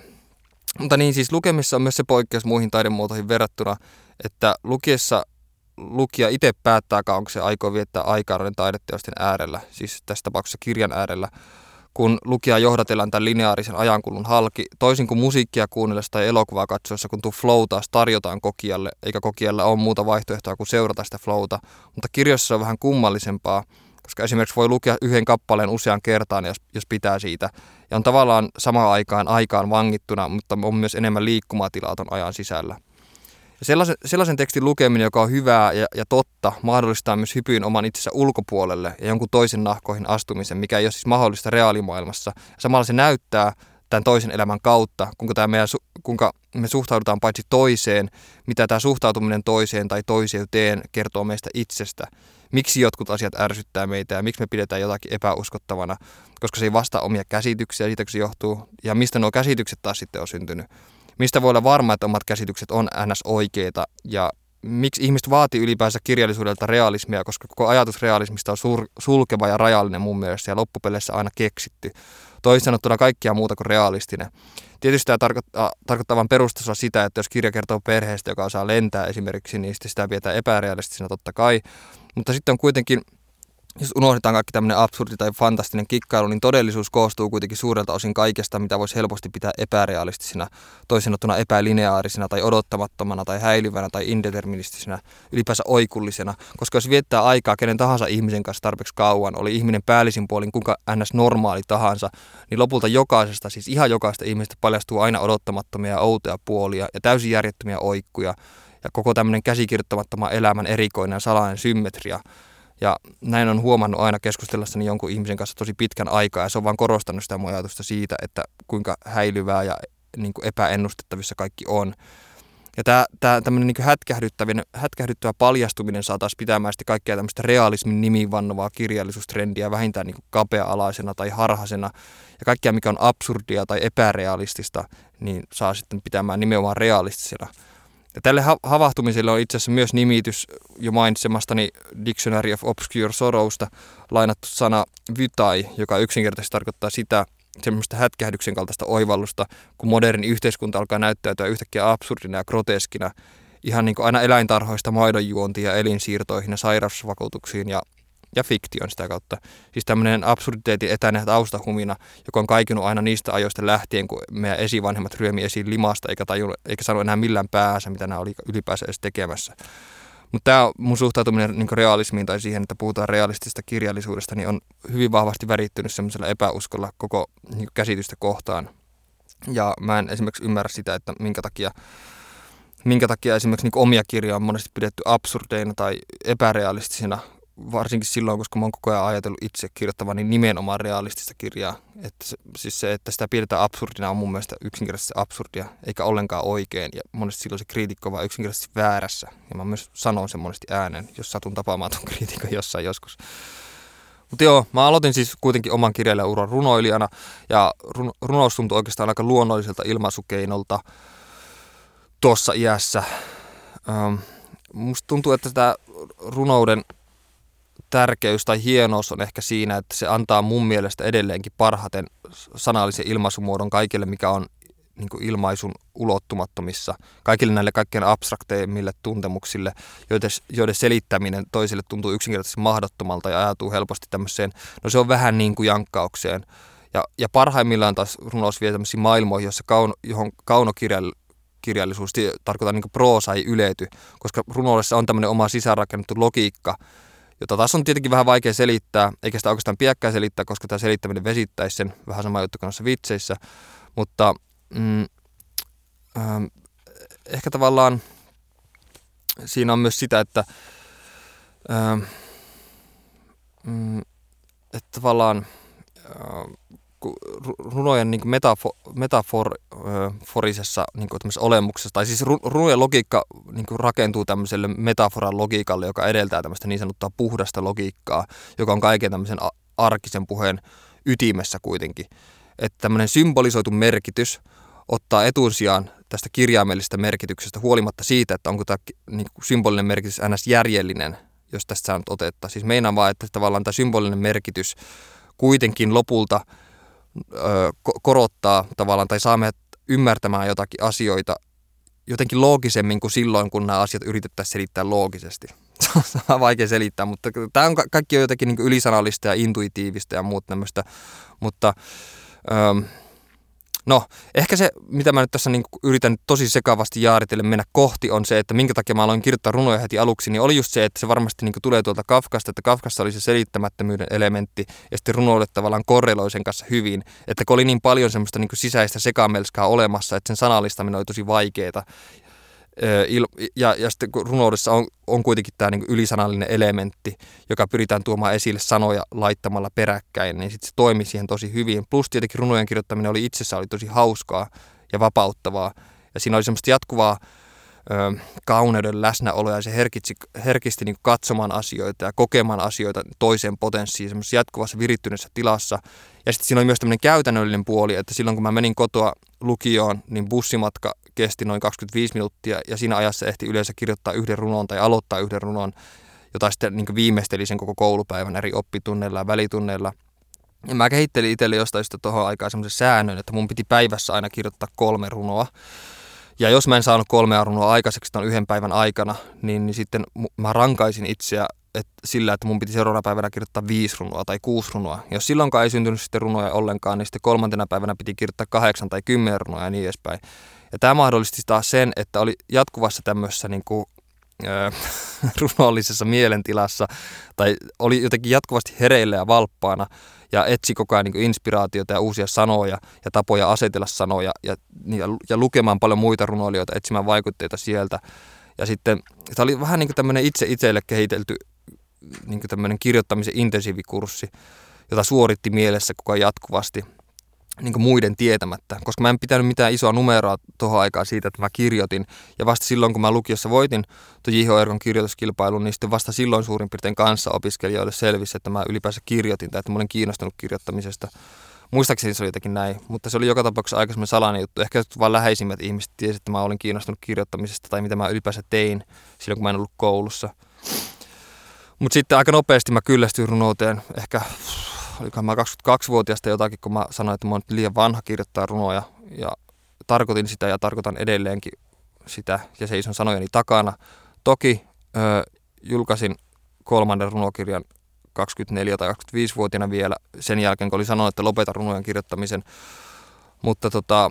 Mutta niin siis lukemissa on myös se poikkeus muihin taidemuotoihin verrattuna, että lukiessa lukija itse päättää, onko se aikoo viettää aikaa noiden taideteosten äärellä, siis tässä tapauksessa kirjan äärellä, kun lukija johdatellaan tämän lineaarisen ajankulun halki, toisin kuin musiikkia kuunnellessa tai elokuvaa katsoessa, kun tuo flow taas tarjotaan kokijalle, eikä kokijalla ole muuta vaihtoehtoa kuin seurata sitä flowta. Mutta kirjoissa on vähän kummallisempaa, koska esimerkiksi voi lukea yhden kappaleen usean kertaan, jos, jos pitää siitä. Ja on tavallaan samaan aikaan aikaan vangittuna, mutta on myös enemmän liikkumatilaa ton ajan sisällä. Sellaisen, sellaisen tekstin lukeminen, joka on hyvää ja, ja totta, mahdollistaa myös hypyyn oman itsensä ulkopuolelle ja jonkun toisen nahkoihin astumisen, mikä ei ole siis mahdollista reaalimaailmassa. Samalla se näyttää tämän toisen elämän kautta, kuinka, tämä meidän, kuinka me suhtaudutaan paitsi toiseen, mitä tämä suhtautuminen toiseen tai toiseuteen kertoo meistä itsestä. Miksi jotkut asiat ärsyttää meitä ja miksi me pidetään jotakin epäuskottavana, koska se ei vastaa omia käsityksiä, siitä se johtuu, ja mistä nuo käsitykset taas sitten on syntynyt. Mistä voi olla varma, että omat käsitykset on ns. oikeita ja miksi ihmiset vaatii ylipäänsä kirjallisuudelta realismia, koska koko ajatus realismista on sur- sulkeva ja rajallinen mun mielestä ja loppupeleissä aina keksitty. Toisin sanottuna kaikkia muuta kuin realistinen. Tietysti tämä tarkoittaa, tarkoittaa vain sitä, että jos kirja kertoo perheestä, joka osaa lentää esimerkiksi, niin sitä pidetään epärealistisena totta kai. Mutta sitten on kuitenkin jos unohdetaan kaikki tämmöinen absurdi tai fantastinen kikkailu, niin todellisuus koostuu kuitenkin suurelta osin kaikesta, mitä voisi helposti pitää epärealistisena, toisin sanottuna epälineaarisena tai odottamattomana tai häilyvänä tai indeterministisena, ylipäänsä oikullisena. Koska jos viettää aikaa kenen tahansa ihmisen kanssa tarpeeksi kauan, oli ihminen päällisin puolin kuinka ns. normaali tahansa, niin lopulta jokaisesta, siis ihan jokaista ihmistä paljastuu aina odottamattomia ja outoja puolia ja täysin järjettömiä oikkuja. Ja koko tämmöinen käsikirjoittamattoman elämän erikoinen salainen symmetria – ja näin on huomannut aina keskustellessani jonkun ihmisen kanssa tosi pitkän aikaa, ja se on vaan korostanut sitä mun ajatusta siitä, että kuinka häilyvää ja niin kuin epäennustettavissa kaikki on. Ja tämä, tämä tämmöinen niin hätkähdyttävä paljastuminen saa taas pitämään sitten kaikkea tämmöistä realismin nimiin vannovaa kirjallisuustrendiä vähintään niin kapea-alaisena tai harhaisena. Ja kaikkea, mikä on absurdia tai epärealistista, niin saa sitten pitämään nimenomaan realistisena. Ja tälle havahtumiselle on itse asiassa myös nimitys jo mainitsemastani Dictionary of Obscure Sorrowsta lainattu sana vytai, joka yksinkertaisesti tarkoittaa sitä semmoista hätkähdyksen kaltaista oivallusta, kun moderni yhteiskunta alkaa näyttäytyä yhtäkkiä absurdina ja groteskina, ihan niin kuin aina eläintarhoista maidonjuontiin ja elinsiirtoihin ja sairausvakuutuksiin ja ja fiktion sitä kautta. Siis tämmöinen absurditeetin etäinen taustahumina, joka on kaikunut aina niistä ajoista lähtien, kun meidän esivanhemmat ryömi esiin limasta, eikä, tajun, eikä sano enää millään päässä, mitä nämä oli ylipäänsä edes tekemässä. Mutta tämä mun suhtautuminen niin realismiin tai siihen, että puhutaan realistisesta kirjallisuudesta, niin on hyvin vahvasti värittynyt semmoisella epäuskolla koko niin käsitystä kohtaan. Ja mä en esimerkiksi ymmärrä sitä, että minkä takia minkä takia esimerkiksi niin omia kirjoja on monesti pidetty absurdeina tai epärealistisina varsinkin silloin, koska mä oon koko ajan ajatellut itse kirjoittavani nimenomaan realistista kirjaa. Että se, siis se, että sitä pidetään absurdina on mun mielestä yksinkertaisesti absurdia, eikä ollenkaan oikein. Ja monesti silloin se kriitikko on vaan yksinkertaisesti väärässä. Ja mä myös sanon sen monesti äänen, jos satun tapaamaan ton kriitikon jossain joskus. Mutta joo, mä aloitin siis kuitenkin oman kirjailijauran runoilijana, ja run- runous tuntui oikeastaan aika luonnolliselta ilmaisukeinolta tuossa iässä. Ähm, musta tuntuu, että tämä runouden tärkeys tai hienous on ehkä siinä, että se antaa mun mielestä edelleenkin parhaiten sanallisen ilmaisumuodon kaikille, mikä on niin kuin ilmaisun ulottumattomissa, kaikille näille kaikkein abstrakteimmille tuntemuksille, joiden, joiden selittäminen toisille tuntuu yksinkertaisesti mahdottomalta ja ajatuu helposti tämmöiseen, no se on vähän niin kuin jankkaukseen. Ja, ja parhaimmillaan taas runous vie tämmöisiin maailmoihin, jossa kauno, johon kaunokirjallisuus tarkoittaa niin proosa ei ylety, koska runoudessa on tämmöinen oma sisäänrakennettu logiikka, jota taas on tietenkin vähän vaikea selittää, eikä sitä oikeastaan pidäkään selittää, koska tämä selittäminen vesittäisi sen, vähän sama juttu kuin noissa vitseissä, mutta mm, ähm, ehkä tavallaan siinä on myös sitä, että, ähm, mm, että tavallaan äh, runojen niin metafo, metaforisessa niin olemuksessa, tai siis runojen logiikka niin rakentuu tämmöiselle metaforan logiikalle, joka edeltää tämmöistä niin sanottua puhdasta logiikkaa, joka on kaiken tämmöisen arkisen puheen ytimessä kuitenkin. Että tämmöinen symbolisoitu merkitys ottaa etusijaan tästä kirjaimellisesta merkityksestä huolimatta siitä, että onko tämä niin symbolinen merkitys ns. järjellinen, jos tästä nyt otetta. Siis meinaa vaan, että tavallaan tämä symbolinen merkitys kuitenkin lopulta – korottaa tavallaan tai saa meidät ymmärtämään jotakin asioita jotenkin loogisemmin kuin silloin, kun nämä asiat yritettäisiin selittää loogisesti. Se on vaikea selittää, mutta tämä on kaikki on jotenkin niin ylisanallista ja intuitiivista ja muut tämmöistä, mutta... Öö, No, ehkä se, mitä mä nyt tässä niin yritän tosi sekavasti jaaritellen mennä kohti, on se, että minkä takia mä aloin kirjoittaa runoja heti aluksi, niin oli just se, että se varmasti niin tulee tuolta Kafkasta, että Kafkassa oli se selittämättömyyden elementti, ja sitten runoille tavallaan korreloi sen kanssa hyvin, että kun oli niin paljon semmoista niin sisäistä sekamelskaa olemassa, että sen sanallistaminen oli tosi vaikeaa, ja, ja sitten kun runoudessa on, on kuitenkin tämä niin ylisanallinen elementti, joka pyritään tuomaan esille sanoja laittamalla peräkkäin, niin sitten se toimi siihen tosi hyvin. Plus tietenkin runojen kirjoittaminen oli itsessään oli tosi hauskaa ja vapauttavaa. Ja siinä oli semmoista jatkuvaa ö, kauneuden läsnäoloa ja se herkitsi, herkisti niin katsomaan asioita ja kokemaan asioita toiseen potenssiin semmoisessa jatkuvassa virittyneessä tilassa. Ja sitten siinä oli myös tämmöinen käytännöllinen puoli, että silloin kun mä menin kotoa lukioon, niin bussimatka kesti noin 25 minuuttia ja siinä ajassa ehti yleensä kirjoittaa yhden runon tai aloittaa yhden runon, jota sitten niin viimeisteli sen koko koulupäivän eri oppitunneilla ja välitunneilla. Ja mä kehittelin itselle jostain tuohon aikaan semmoisen säännön, että mun piti päivässä aina kirjoittaa kolme runoa. Ja jos mä en saanut kolmea runoa aikaiseksi tämän yhden päivän aikana, niin, niin sitten mä rankaisin itseä et sillä, että mun piti seuraavana päivänä kirjoittaa viisi runoa tai kuusi runoa. Jos silloinkaan ei syntynyt sitten runoja ollenkaan, niin sitten kolmantena päivänä piti kirjoittaa kahdeksan tai kymmenen runoa ja niin edespäin. Ja tämä mahdollisti taas sen, että oli jatkuvassa tämmöisessä niin kuin, äh, runollisessa mielentilassa tai oli jotenkin jatkuvasti hereillä ja valppaana ja etsi koko ajan niin inspiraatiota ja uusia sanoja ja tapoja asetella sanoja ja, ja, ja lukemaan paljon muita runoilijoita, etsimään vaikutteita sieltä. Ja sitten tämä oli vähän niin kuin tämmöinen itse itselle kehitelty niin kuin tämmöinen kirjoittamisen intensiivikurssi, jota suoritti mielessä koko ajan jatkuvasti – niin kuin muiden tietämättä, koska mä en pitänyt mitään isoa numeroa tuohon aikaan siitä, että mä kirjoitin. Ja vasta silloin, kun mä lukiossa voitin tuon J.H. Erkon kirjoituskilpailun, niin sitten vasta silloin suurin piirtein kanssa opiskelijoille selvisi, että mä ylipäänsä kirjoitin tai että mä olin kiinnostunut kirjoittamisesta. Muistaakseni se oli jotenkin näin, mutta se oli joka tapauksessa aika salainen juttu. Ehkä vain läheisimmät ihmiset tiesivät, että mä olin kiinnostunut kirjoittamisesta tai mitä mä ylipäänsä tein silloin, kun mä en ollut koulussa. Mutta sitten aika nopeasti mä kyllästyin runouteen. Ehkä olikohan mä 22-vuotiaasta jotakin, kun mä sanoin, että mä oon liian vanha kirjoittaa runoja. Ja tarkoitin sitä ja tarkoitan edelleenkin sitä ja seison sanojeni takana. Toki ö, julkaisin kolmannen runokirjan 24- tai 25-vuotiaana vielä sen jälkeen, kun oli sanonut, että lopetan runojen kirjoittamisen. Mutta tota,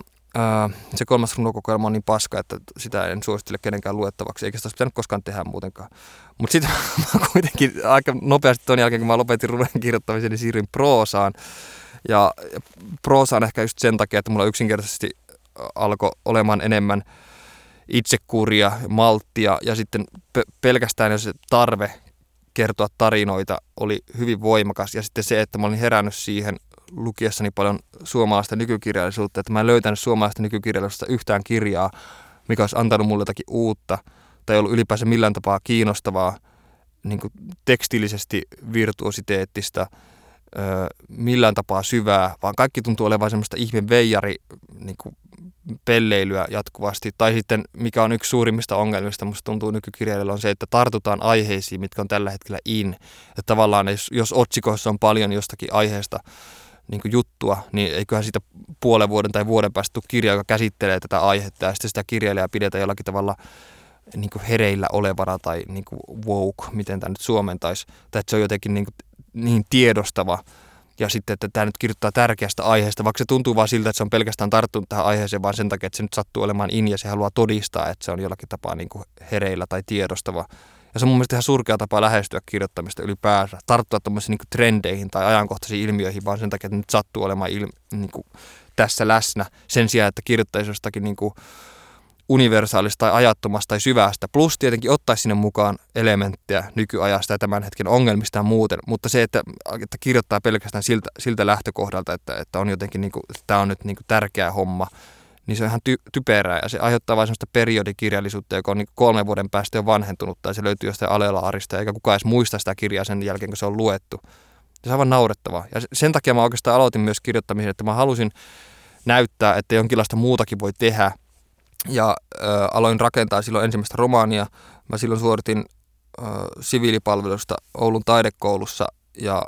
se kolmas runokokoelma on niin paska, että sitä en suosittele kenenkään luettavaksi, eikä sitä olisi pitänyt koskaan tehdä muutenkaan. Mutta sitten mä kuitenkin aika nopeasti tuon jälkeen, kun mä lopetin runojen kirjoittamisen, niin siirryin proosaan. Ja proosaan ehkä just sen takia, että mulla yksinkertaisesti alkoi olemaan enemmän itsekuria, malttia ja sitten pelkästään jos se tarve kertoa tarinoita oli hyvin voimakas. Ja sitten se, että mä olin herännyt siihen lukiessani paljon suomalaista nykykirjallisuutta, että mä en löytänyt suomalaista nykykirjallisuutta yhtään kirjaa, mikä olisi antanut mulle jotakin uutta tai ollut ylipäänsä millään tapaa kiinnostavaa, niin kuin tekstillisesti virtuositeettista, millään tapaa syvää, vaan kaikki tuntuu olevan semmoista ihme veijari niin kuin pelleilyä jatkuvasti. Tai sitten, mikä on yksi suurimmista ongelmista, musta tuntuu nykykirjailijoilla, on se, että tartutaan aiheisiin, mitkä on tällä hetkellä in. Että tavallaan jos, jos otsikoissa on paljon jostakin aiheesta niin juttua, niin eiköhän siitä puolen vuoden tai vuoden päästä tule kirja, joka käsittelee tätä aihetta ja sitten sitä kirjailijaa pidetään jollakin tavalla niin hereillä olevana tai niin woke, miten tämä nyt suomentaisi, tai että se on jotenkin niin, niin tiedostava ja sitten, että tämä nyt kirjoittaa tärkeästä aiheesta, vaikka se tuntuu vaan siltä, että se on pelkästään tarttunut tähän aiheeseen, vaan sen takia, että se nyt sattuu olemaan in ja se haluaa todistaa, että se on jollakin tapaa niin kuin hereillä tai tiedostava. Ja se on mun mielestä ihan surkea tapa lähestyä kirjoittamista ylipäänsä. Tarttua tämmöisiin niin trendeihin tai ajankohtaisiin ilmiöihin vaan sen takia, että nyt sattuu olemaan il, niin kuin tässä läsnä. Sen sijaan, että kirjoittaisi jostakin niin kuin universaalista tai ajattomasta tai syvästä. Plus tietenkin ottaisi sinne mukaan elementtejä nykyajasta ja tämän hetken ongelmista ja muuten. Mutta se, että, että kirjoittaa pelkästään siltä, siltä lähtökohdalta, että, että on jotenkin niin kuin, että tämä on nyt niin kuin tärkeä homma – niin se on ihan ty- typerää ja se aiheuttaa vain sellaista periodikirjallisuutta, joka on niin kolmen vuoden päästä jo vanhentunut tai se löytyy jostain alelaarista eikä kukaan edes muista sitä kirjaa sen jälkeen, kun se on luettu. Ja se on aivan naurettavaa. Ja sen takia mä oikeastaan aloitin myös kirjoittamisen, että mä halusin näyttää, että jonkinlaista muutakin voi tehdä. Ja äh, aloin rakentaa silloin ensimmäistä romaania. Mä silloin suoritin äh, siviilipalvelusta Oulun taidekoulussa ja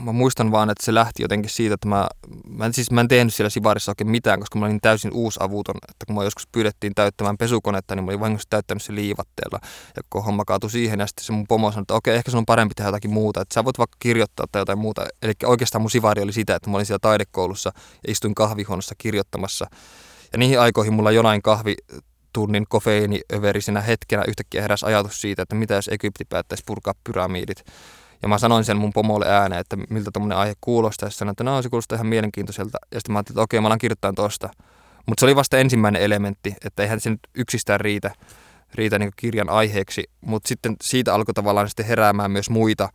mä muistan vaan, että se lähti jotenkin siitä, että mä, mä, en, siis, mä en tehnyt siellä Sivarissa oikein mitään, koska mä olin täysin uusavuton, että kun mä joskus pyydettiin täyttämään pesukonetta, niin mä olin vahingossa täyttänyt se liivatteella. Ja kun homma kaatui siihen, ja sitten se mun pomo sanoi, että okei, ehkä se on parempi tehdä jotakin muuta, että sä voit vaikka kirjoittaa tai jotain muuta. Eli oikeastaan mun Sivari oli sitä, että mä olin siellä taidekoulussa ja istuin kahvihuoneessa kirjoittamassa. Ja niihin aikoihin mulla jonain kahvi tunnin kofeiiniöverisenä hetkenä yhtäkkiä heräsi ajatus siitä, että mitä jos Egypti päättäisi purkaa pyramidit. Ja mä sanoin sen mun pomolle ääneen, että miltä tuommoinen aihe kuulostaa. Ja sanoin, että no se kuulostaa ihan mielenkiintoiselta. Ja sitten mä ajattelin, että okei, mä alan kirjoittaa tosta. Mutta se oli vasta ensimmäinen elementti, että eihän se nyt yksistään riitä. riitä niin kirjan aiheeksi, mutta sitten siitä alkoi tavallaan sitten heräämään myös muita,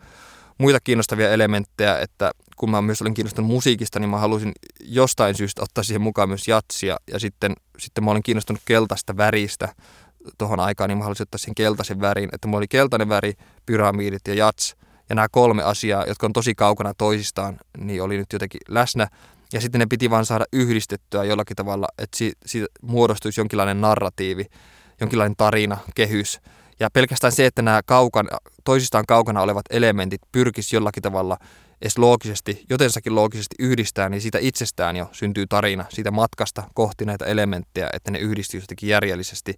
muita kiinnostavia elementtejä, että kun mä myös olin kiinnostunut musiikista, niin mä halusin jostain syystä ottaa siihen mukaan myös jatsia, ja sitten, sitten mä olin kiinnostunut keltaista väristä tuohon aikaan, niin mä halusin ottaa siihen keltaisen värin, että mulla oli keltainen väri, pyramidit ja jats, ja nämä kolme asiaa, jotka on tosi kaukana toisistaan, niin oli nyt jotenkin läsnä, ja sitten ne piti vaan saada yhdistettyä jollakin tavalla, että siitä, muodostuisi jonkinlainen narratiivi, jonkinlainen tarina, kehys. Ja pelkästään se, että nämä kaukana, toisistaan kaukana olevat elementit pyrkis jollakin tavalla edes loogisesti, jotensakin loogisesti yhdistää, niin siitä itsestään jo syntyy tarina siitä matkasta kohti näitä elementtejä, että ne yhdistyy jotenkin järjellisesti.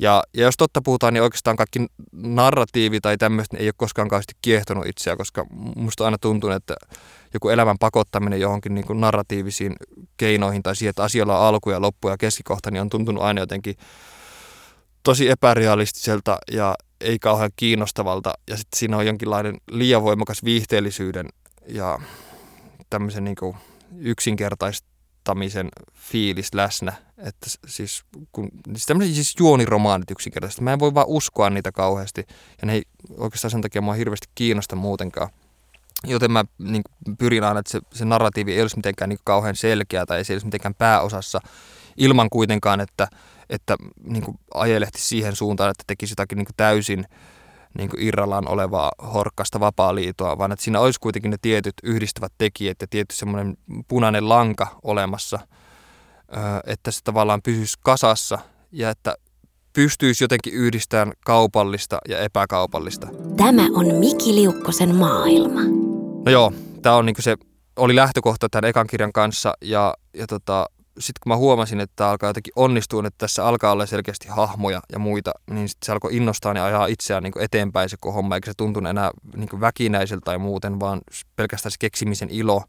Ja, ja jos totta puhutaan, niin oikeastaan kaikki narratiivi tai tämmöistä ei ole koskaan kauheasti kiehtonut itseä, koska musta aina tuntuu, että joku elämän pakottaminen johonkin niin kuin narratiivisiin keinoihin tai siihen, että asioilla on alku ja loppu ja keskikohta, niin on tuntunut aina jotenkin tosi epärealistiselta ja ei kauhean kiinnostavalta. Ja sitten siinä on jonkinlainen liian voimakas viihteellisyyden ja tämmöisen niin kuin yksinkertaistamisen fiilis läsnä. Että siis, kun, siis tämmöiset siis juoniromaanit yksinkertaisesti. Mä en voi vaan uskoa niitä kauheasti. Ja ne ei oikeastaan sen takia mua hirveästi kiinnosta muutenkaan. Joten mä niin pyrin aina, että se, se narratiivi ei olisi mitenkään niin kauhean selkeä tai ei se olisi mitenkään pääosassa ilman kuitenkaan, että, että niin kuin ajelehti siihen suuntaan, että tekisi jotakin niin kuin täysin niin kuin irrallaan olevaa horkkasta vapaa-liitoa, vaan että siinä olisi kuitenkin ne tietyt yhdistävät tekijät ja tietty semmoinen punainen lanka olemassa, että se tavallaan pysyisi kasassa ja että pystyisi jotenkin yhdistämään kaupallista ja epäkaupallista. Tämä on Miki Liukkosen maailma. No joo, tämä on niin se, oli lähtökohta tämän ekan kirjan kanssa ja, ja tota, sitten kun mä huomasin, että tämä alkaa jotenkin onnistua, että tässä alkaa olla selkeästi hahmoja ja muita, niin sitten se alkoi innostaa ja ajaa itseään niin eteenpäin se homma, eikä se tuntunut enää niin väkinäiseltä tai muuten, vaan pelkästään se keksimisen ilo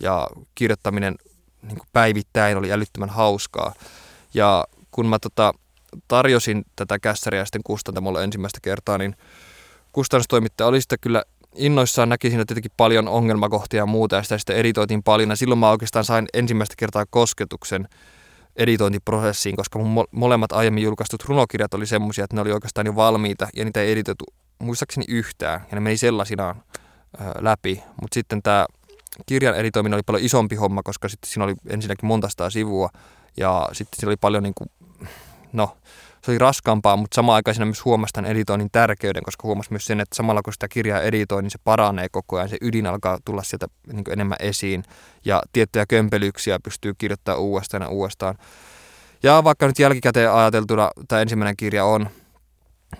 ja kirjoittaminen niin päivittäin oli älyttömän hauskaa. Ja kun mä tota, tarjosin tätä kässäriä sitten kustantamolle ensimmäistä kertaa, niin kustannustoimittaja oli sitä kyllä innoissaan näki siinä tietenkin paljon ongelmakohtia ja muuta, ja sitä sitten editoitiin paljon, ja silloin mä oikeastaan sain ensimmäistä kertaa kosketuksen editointiprosessiin, koska mun molemmat aiemmin julkaistut runokirjat oli semmoisia, että ne oli oikeastaan jo valmiita, ja niitä ei editoitu muistaakseni yhtään, ja ne meni sellaisinaan läpi, mutta sitten tämä kirjan editoiminen oli paljon isompi homma, koska sitten siinä oli ensinnäkin monta sivua, ja sitten siinä oli paljon niin kuin, no, se oli raskaampaa, mutta samaan aikaan siinä myös huomasi tämän editoinnin tärkeyden, koska huomasi myös sen, että samalla kun sitä kirjaa editoi, niin se paranee koko ajan, se ydin alkaa tulla sieltä niin enemmän esiin ja tiettyjä kömpelyksiä pystyy kirjoittamaan uudestaan ja uudestaan. Ja vaikka nyt jälkikäteen ajateltuna tämä ensimmäinen kirja on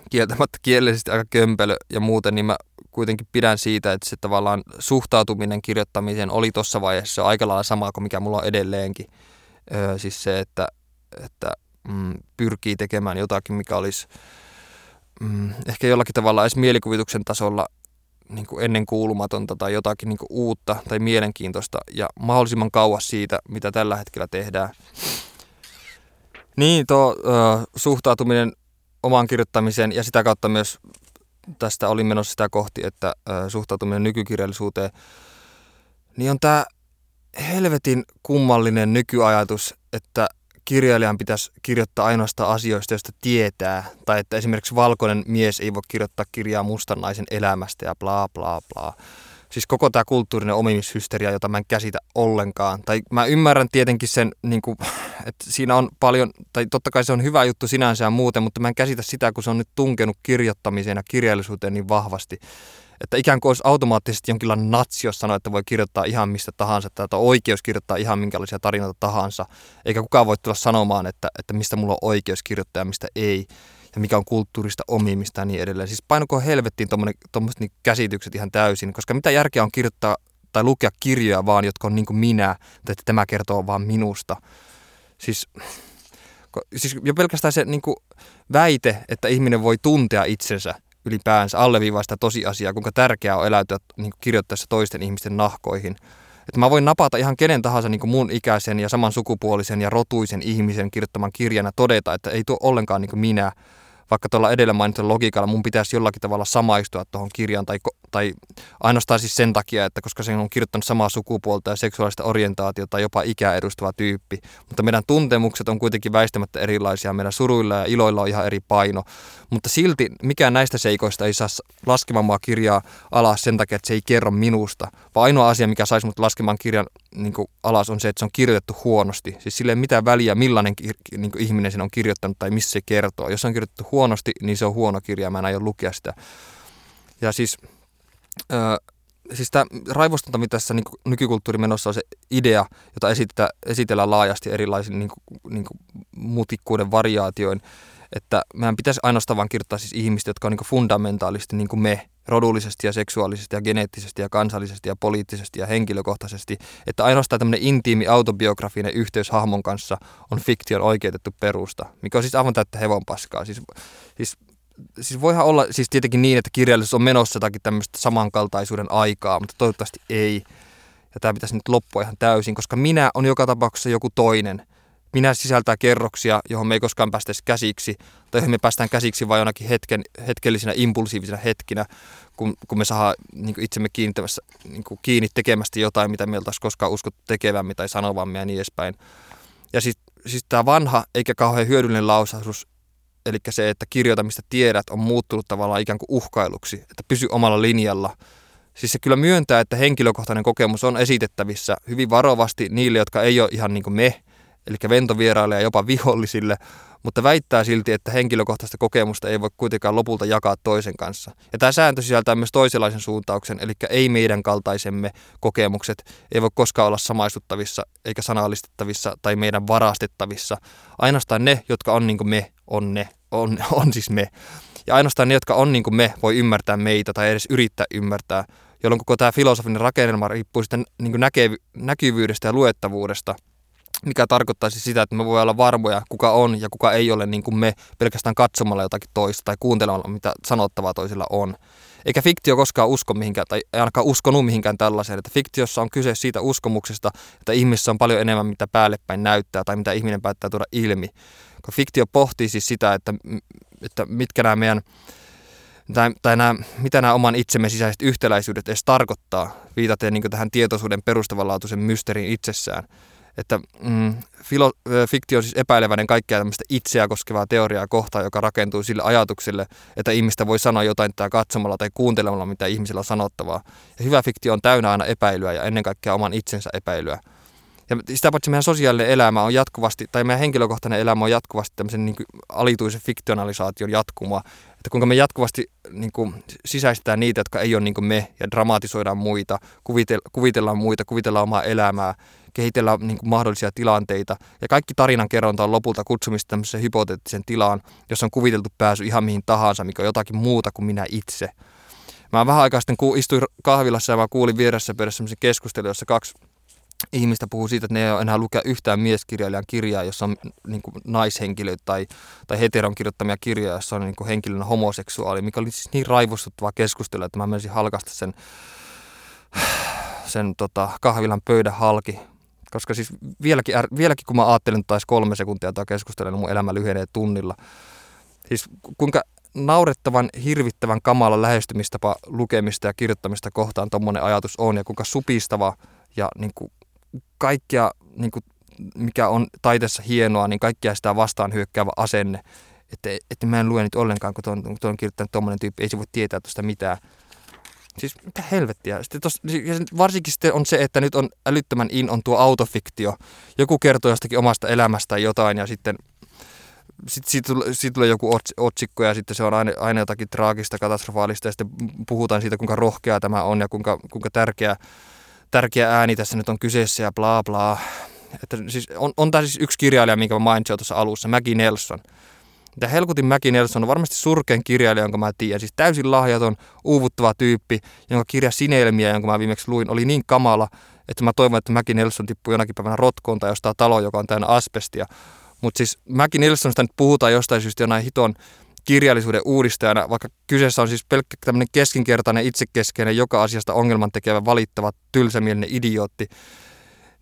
kieltämättä kielellisesti aika kömpelö ja muuten, niin mä kuitenkin pidän siitä, että se tavallaan suhtautuminen kirjoittamiseen oli tuossa vaiheessa aika lailla sama kuin mikä mulla on edelleenkin. Öö, siis se, että, että mm, pyrkii tekemään jotakin, mikä olisi mm, ehkä jollakin tavalla edes mielikuvituksen tasolla niin kuin ennen kuulumatonta tai jotakin niin kuin uutta tai mielenkiintoista ja mahdollisimman kauas siitä, mitä tällä hetkellä tehdään. Niin, tuo ö, suhtautuminen omaan kirjoittamiseen ja sitä kautta myös tästä oli menossa sitä kohti, että ö, suhtautuminen nykykirjallisuuteen, niin on tämä helvetin kummallinen nykyajatus, että kirjailijan pitäisi kirjoittaa ainoastaan asioista, joista tietää. Tai että esimerkiksi valkoinen mies ei voi kirjoittaa kirjaa mustan naisen elämästä ja bla bla bla. Siis koko tämä kulttuurinen omimishysteria, jota mä en käsitä ollenkaan. Tai mä ymmärrän tietenkin sen, niin kuin, että siinä on paljon, tai totta kai se on hyvä juttu sinänsä ja muuten, mutta mä en käsitä sitä, kun se on nyt tunkenut kirjoittamiseen ja kirjallisuuteen niin vahvasti että ikään kuin olisi automaattisesti jonkinlainen natsi, jos sanoo, että voi kirjoittaa ihan mistä tahansa, että on oikeus kirjoittaa ihan minkälaisia tarinoita tahansa, eikä kukaan voi tulla sanomaan, että, että mistä mulla on oikeus kirjoittaa ja mistä ei, ja mikä on kulttuurista omimista ja niin edelleen. Siis painoko helvettiin tuommoiset niin käsitykset ihan täysin, koska mitä järkeä on kirjoittaa tai lukea kirjoja vaan, jotka on niin kuin minä, tai että tämä kertoo vaan minusta. Siis, siis jo pelkästään se niin kuin väite, että ihminen voi tuntea itsensä ylipäänsä alleviivaa sitä tosiasiaa, kuinka tärkeää on eläytyä niin kirjoittaessa toisten ihmisten nahkoihin. Että mä voin napata ihan kenen tahansa niin kuin mun ikäisen ja saman sukupuolisen ja rotuisen ihmisen kirjoittaman kirjan ja todeta, että ei tuo ollenkaan niin kuin minä, vaikka tuolla edellä mainitun logiikalla mun pitäisi jollakin tavalla samaistua tuohon kirjaan tai, tai ainoastaan siis sen takia, että koska se on kirjoittanut samaa sukupuolta ja seksuaalista orientaatiota tai jopa ikää edustava tyyppi. Mutta meidän tuntemukset on kuitenkin väistämättä erilaisia, meidän suruilla ja iloilla on ihan eri paino. Mutta silti mikään näistä seikoista ei saa laskemaan mua kirjaa alas sen takia, että se ei kerro minusta. Vaan ainoa asia, mikä saisi mut laskemaan kirjan niin kuin alas on se, että se on kirjoitettu huonosti. Siis sille ei mitään väliä, millainen niin kuin ihminen sen on kirjoittanut tai missä se kertoo. Jos se on kirjoitettu huonosti, niin se on huono kirja, mä en aio lukea sitä. Ja siis, äh, siis tämä raivostunta, mitä tässä niin nykykulttuurimenossa on se idea, jota esitetään, esitellään laajasti erilaisin niin kuin, niin kuin mutikkuuden variaatioin, että meidän pitäisi ainoastaan vain kirjoittaa siis ihmistä, jotka on niin fundamentaalisesti niin kuin me, rodullisesti ja seksuaalisesti ja geneettisesti ja kansallisesti ja poliittisesti ja henkilökohtaisesti, että ainoastaan tämmöinen intiimi autobiografinen yhteys hahmon kanssa on fiktion oikeutettu perusta, mikä on siis aivan täyttä hevonpaskaa. Siis, siis, siis voihan olla siis tietenkin niin, että kirjallisuus on menossa jotakin tämmöistä samankaltaisuuden aikaa, mutta toivottavasti ei. Ja tämä pitäisi nyt loppua ihan täysin, koska minä on joka tapauksessa joku toinen – minä sisältää kerroksia, johon me ei koskaan päästä käsiksi, tai johon me päästään käsiksi vain jonakin hetken, hetkellisinä impulsiivisina hetkinä, kun, kun me saa niin itsemme kiinnittämässä, niin kiinni tekemästä jotain, mitä meiltä olisi koskaan uskottu tekevämme tai sanovamme ja niin edespäin. Ja siis, siis tämä vanha eikä kauhean hyödyllinen lausahdus, eli se, että kirjoita mistä tiedät, on muuttunut tavallaan ikään kuin uhkailuksi, että pysy omalla linjalla. Siis se kyllä myöntää, että henkilökohtainen kokemus on esitettävissä hyvin varovasti niille, jotka ei ole ihan niin kuin me, eli ventovieraille ja jopa vihollisille, mutta väittää silti, että henkilökohtaista kokemusta ei voi kuitenkaan lopulta jakaa toisen kanssa. Ja tämä sääntö sisältää myös toisenlaisen suuntauksen, eli ei meidän kaltaisemme kokemukset ei voi koskaan olla samaistuttavissa eikä sanallistettavissa tai meidän varastettavissa. Ainoastaan ne, jotka on niin kuin me, on ne, on, on siis me. Ja ainoastaan ne, jotka on niin kuin me, voi ymmärtää meitä tai edes yrittää ymmärtää, jolloin koko tämä filosofinen rakennelma riippuu sitten niin näkyvyydestä ja luettavuudesta – mikä tarkoittaisi sitä, että me voi olla varmoja, kuka on ja kuka ei ole niin kuin me pelkästään katsomalla jotakin toista tai kuuntelemalla, mitä sanottavaa toisilla on. Eikä fiktio koskaan usko mihinkään, tai ei ainakaan uskonut mihinkään tällaiseen, että fiktiossa on kyse siitä uskomuksesta, että ihmisessä on paljon enemmän, mitä päällepäin näyttää tai mitä ihminen päättää tuoda ilmi. Fiktio pohtii siis sitä, että, että mitkä nämä meidän tai, tai nämä, mitä nämä oman itsemme sisäiset yhtäläisyydet edes tarkoittaa, viitaten niin tähän tietoisuuden perustavanlaatuisen mysteeriin itsessään että mm, filo, fiktio on siis epäileväinen kaikkea tämmöistä itseä koskevaa teoriaa kohtaan, joka rakentuu sille ajatukselle, että ihmistä voi sanoa jotain tai katsomalla tai kuuntelemalla, mitä ihmisellä on sanottavaa. Ja hyvä fiktio on täynnä aina epäilyä ja ennen kaikkea oman itsensä epäilyä. Ja sitä paitsi meidän sosiaalinen elämä on jatkuvasti, tai meidän henkilökohtainen elämä on jatkuvasti tämmöisen niin kuin alituisen fiktionalisaation jatkumoa. Että kuinka me jatkuvasti niin kuin, sisäistetään niitä, jotka ei ole niin kuin me, ja dramatisoidaan muita, kuvitellaan muita, kuvitellaan omaa elämää, kehitellä niin kuin mahdollisia tilanteita. Ja kaikki tarinan kerronta on lopulta kutsumista tämmöiseen hypoteettiseen tilaan, jossa on kuviteltu pääsy ihan mihin tahansa, mikä on jotakin muuta kuin minä itse. Mä vähän aikaa sitten istuin kahvilassa ja mä kuulin vieressä pöydässä semmoisen keskustelun, jossa kaksi ihmistä puhuu siitä, että ne ei enää lukea yhtään mieskirjailijan kirjaa, jossa on niin kuin naishenkilö tai, tai heteron kirjoittamia kirjoja, jossa on niin kuin henkilönä homoseksuaali, mikä oli siis niin raivostuttava keskustelu, että mä menisin halkasta sen, sen tota, kahvilan pöydän halki koska siis vieläkin, vieläkin kun mä ajattelen taisi kolme sekuntia tai keskustelen, niin mun elämä lyhenee tunnilla. Siis kuinka naurettavan, hirvittävän kamala lähestymistapa lukemista ja kirjoittamista kohtaan tuommoinen ajatus on ja kuinka supistava ja niin kuin kaikkia, niin kuin, mikä on taiteessa hienoa, niin kaikkia sitä vastaan hyökkäävä asenne. Että, että mä en lue nyt ollenkaan, kun tuon, tuon kirjoittanut tuommoinen tyyppi, ei se voi tietää tuosta mitään. Siis mitä helvettiä. Sitten tos, varsinkin sitten on se, että nyt on älyttömän in on tuo autofiktio. Joku kertoo jostakin omasta elämästä jotain ja sitten sitten siitä, siitä tulee joku otsikko ja sitten se on aina, aina jotakin traagista, katastrofaalista ja sitten puhutaan siitä, kuinka rohkea tämä on ja kuinka, kuinka tärkeä, tärkeä ääni tässä nyt on kyseessä ja bla bla. Että siis on, on tämä siis yksi kirjailija, minkä mä mainitsin tuossa alussa, Maggie Nelson – ja Helkutin Mäki Nelson on varmasti surkein kirjailija, jonka mä tiedän. Siis täysin lahjaton, uuvuttava tyyppi, jonka kirja Sinelmiä, jonka mä viimeksi luin, oli niin kamala, että mä toivon, että Mäki Nelson tippuu jonakin päivänä rotkoon tai jostain talo, joka on täynnä asbestia. Mutta siis Mäki Nelsonista nyt puhutaan jostain syystä jonain hiton kirjallisuuden uudistajana, vaikka kyseessä on siis pelkkä tämmöinen keskinkertainen, itsekeskeinen, joka asiasta ongelman tekevä, valittava, tylsämielinen idiootti,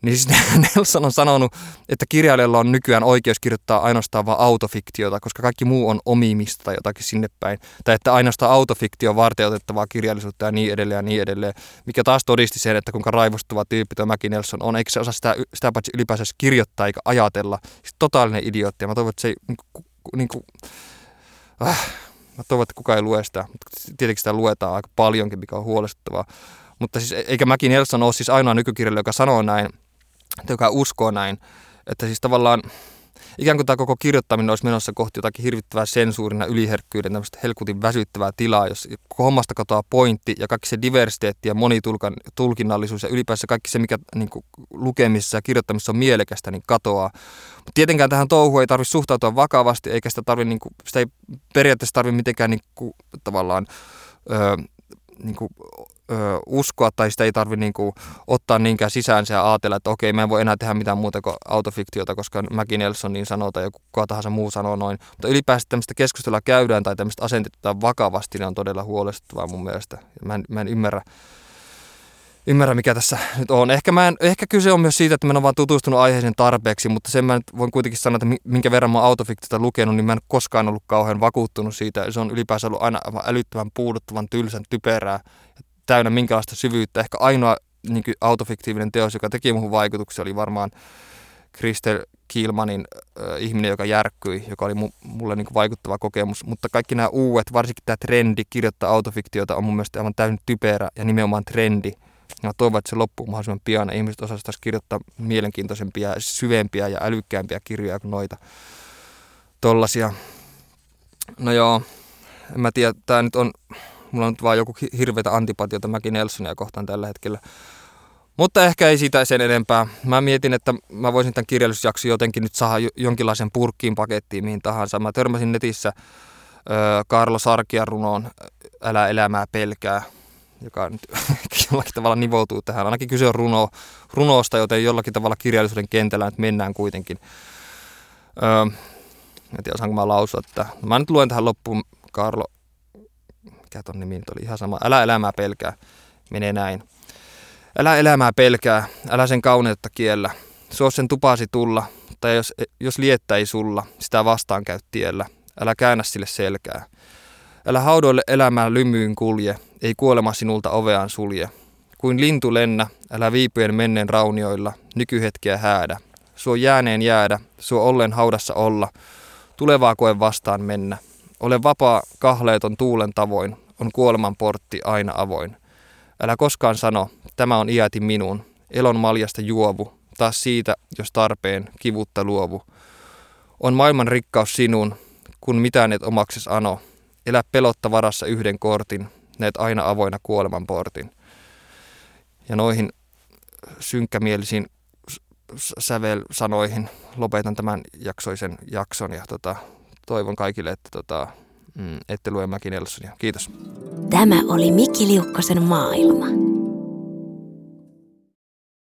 niin siis Nelson on sanonut, että kirjailijalla on nykyään oikeus kirjoittaa ainoastaan vain autofiktiota, koska kaikki muu on omimista tai jotakin sinne päin. Tai että ainoastaan autofiktio varteutettavaa kirjallisuutta ja niin edelleen ja niin edelleen. Mikä taas todisti sen, että kuinka raivostuva tyyppi tuo Mäki Nelson on. Eikä se osaa sitä, sitä paitsi ylipäänsä kirjoittaa eikä ajatella. Siis totaalinen idiootti. Ja mä toivon, että se ei niin kuin, niin kuin, äh, mä toivon, että kukaan ei lue sitä. Mutta tietenkin sitä luetaan aika paljonkin, mikä on huolestuttavaa. Mutta siis, eikä Mäki Nelson ole siis ainoa nykykirjailija, joka sanoo näin, joka uskoo näin, että siis tavallaan ikään kuin tämä koko kirjoittaminen olisi menossa kohti jotakin hirvittävää sensuurina yliherkkyyden, tämmöistä helkutin väsyttävää tilaa, jos hommasta katoaa pointti ja kaikki se diversiteetti ja monitulkinnallisuus ja ylipäänsä kaikki se, mikä niin kuin, lukemisessa ja kirjoittamisessa on mielekästä, niin katoaa. Mutta tietenkään tähän touhuun ei tarvitse suhtautua vakavasti, eikä sitä, tarvi, niin kuin, sitä ei periaatteessa tarvitse mitenkään niin kuin, tavallaan öö, niin kuin, ö, uskoa tai sitä ei tarvitse niin ottaa niinkään sisäänsä ja ajatella, että okei, mä en voi enää tehdä mitään muuta kuin autofiktiota, koska Mäki Nelson niin sanoo tai joku kuka tahansa muu sanoo noin. Mutta ylipäänsä tämmöistä keskustelua käydään tai tämmöistä asenteita vakavasti, niin on todella huolestuttavaa mun mielestä. Mä en, mä en ymmärrä, ymmärrä, mikä tässä nyt on. Ehkä, mä en, ehkä kyse on myös siitä, että mä en ole vaan tutustunut aiheeseen tarpeeksi, mutta sen mä nyt voin kuitenkin sanoa, että minkä verran mä autofiktiota lukenut, niin mä en koskaan ollut kauhean vakuuttunut siitä. Se on ylipäänsä ollut aina älyttömän puuduttavan, tylsän, typerää täynnä minkälaista syvyyttä. Ehkä ainoa niin autofiktiivinen teos, joka teki muuhun vaikutuksia, oli varmaan Kristel Kielmanin äh, ihminen, joka järkkyi, joka oli mulle niin vaikuttava kokemus. Mutta kaikki nämä uudet, varsinkin tämä trendi kirjoittaa autofiktiota on mun mielestä aivan täysin typerä ja nimenomaan trendi. Ja toivon, että se loppuu mahdollisimman pian ihmiset osaisivat kirjoittaa mielenkiintoisempia, syvempiä ja älykkäämpiä kirjoja kuin noita tollasia. No joo, en mä tiedä, tämä nyt on Mulla on nyt vaan joku hirveätä antipatiota Mäki Nelsonia kohtaan tällä hetkellä. Mutta ehkä ei siitä sen enempää. Mä mietin, että mä voisin tämän kirjallisuusjakson jotenkin nyt saada jonkinlaisen purkkiin pakettiin mihin tahansa. Mä törmäsin netissä Karlo Sarkian runoon Älä elämää pelkää, joka nyt jollakin tavalla nivoutuu tähän. Ainakin kyse on runo, runosta, joten jollakin tavalla kirjallisuuden kentällä nyt mennään kuitenkin. Öö, en tiedä, osaanko mä lausua, että mä nyt luen tähän loppuun Karlo mikä ton nimi nyt oli ihan sama, älä elämää pelkää, menee näin. Älä elämää pelkää, älä sen kauneutta kiellä, suo sen tupasi tulla, tai jos, jos liettä ei sulla, sitä vastaan käy tiellä, älä käännä sille selkää. Älä haudoille elämään lymyyn kulje, ei kuolema sinulta oveaan sulje. Kuin lintu lennä, älä viipyen menneen raunioilla, nykyhetkeä häädä. Suo jääneen jäädä, suo ollen haudassa olla, tulevaa koe vastaan mennä. Ole vapaa kahleeton tuulen tavoin, on kuoleman portti aina avoin. Älä koskaan sano, tämä on iäti minun, elon maljasta juovu, taas siitä, jos tarpeen, kivutta luovu. On maailman rikkaus sinun, kun mitään et omakses ano. Elä pelotta varassa yhden kortin, näet aina avoina kuoleman portin. Ja noihin synkkämielisiin sävel-sanoihin lopetan tämän jaksoisen jakson ja tota, toivon kaikille, että tota, mm, ette lue Mäki Nelsonia. Kiitos. Tämä oli Mikki Liukkosen maailma.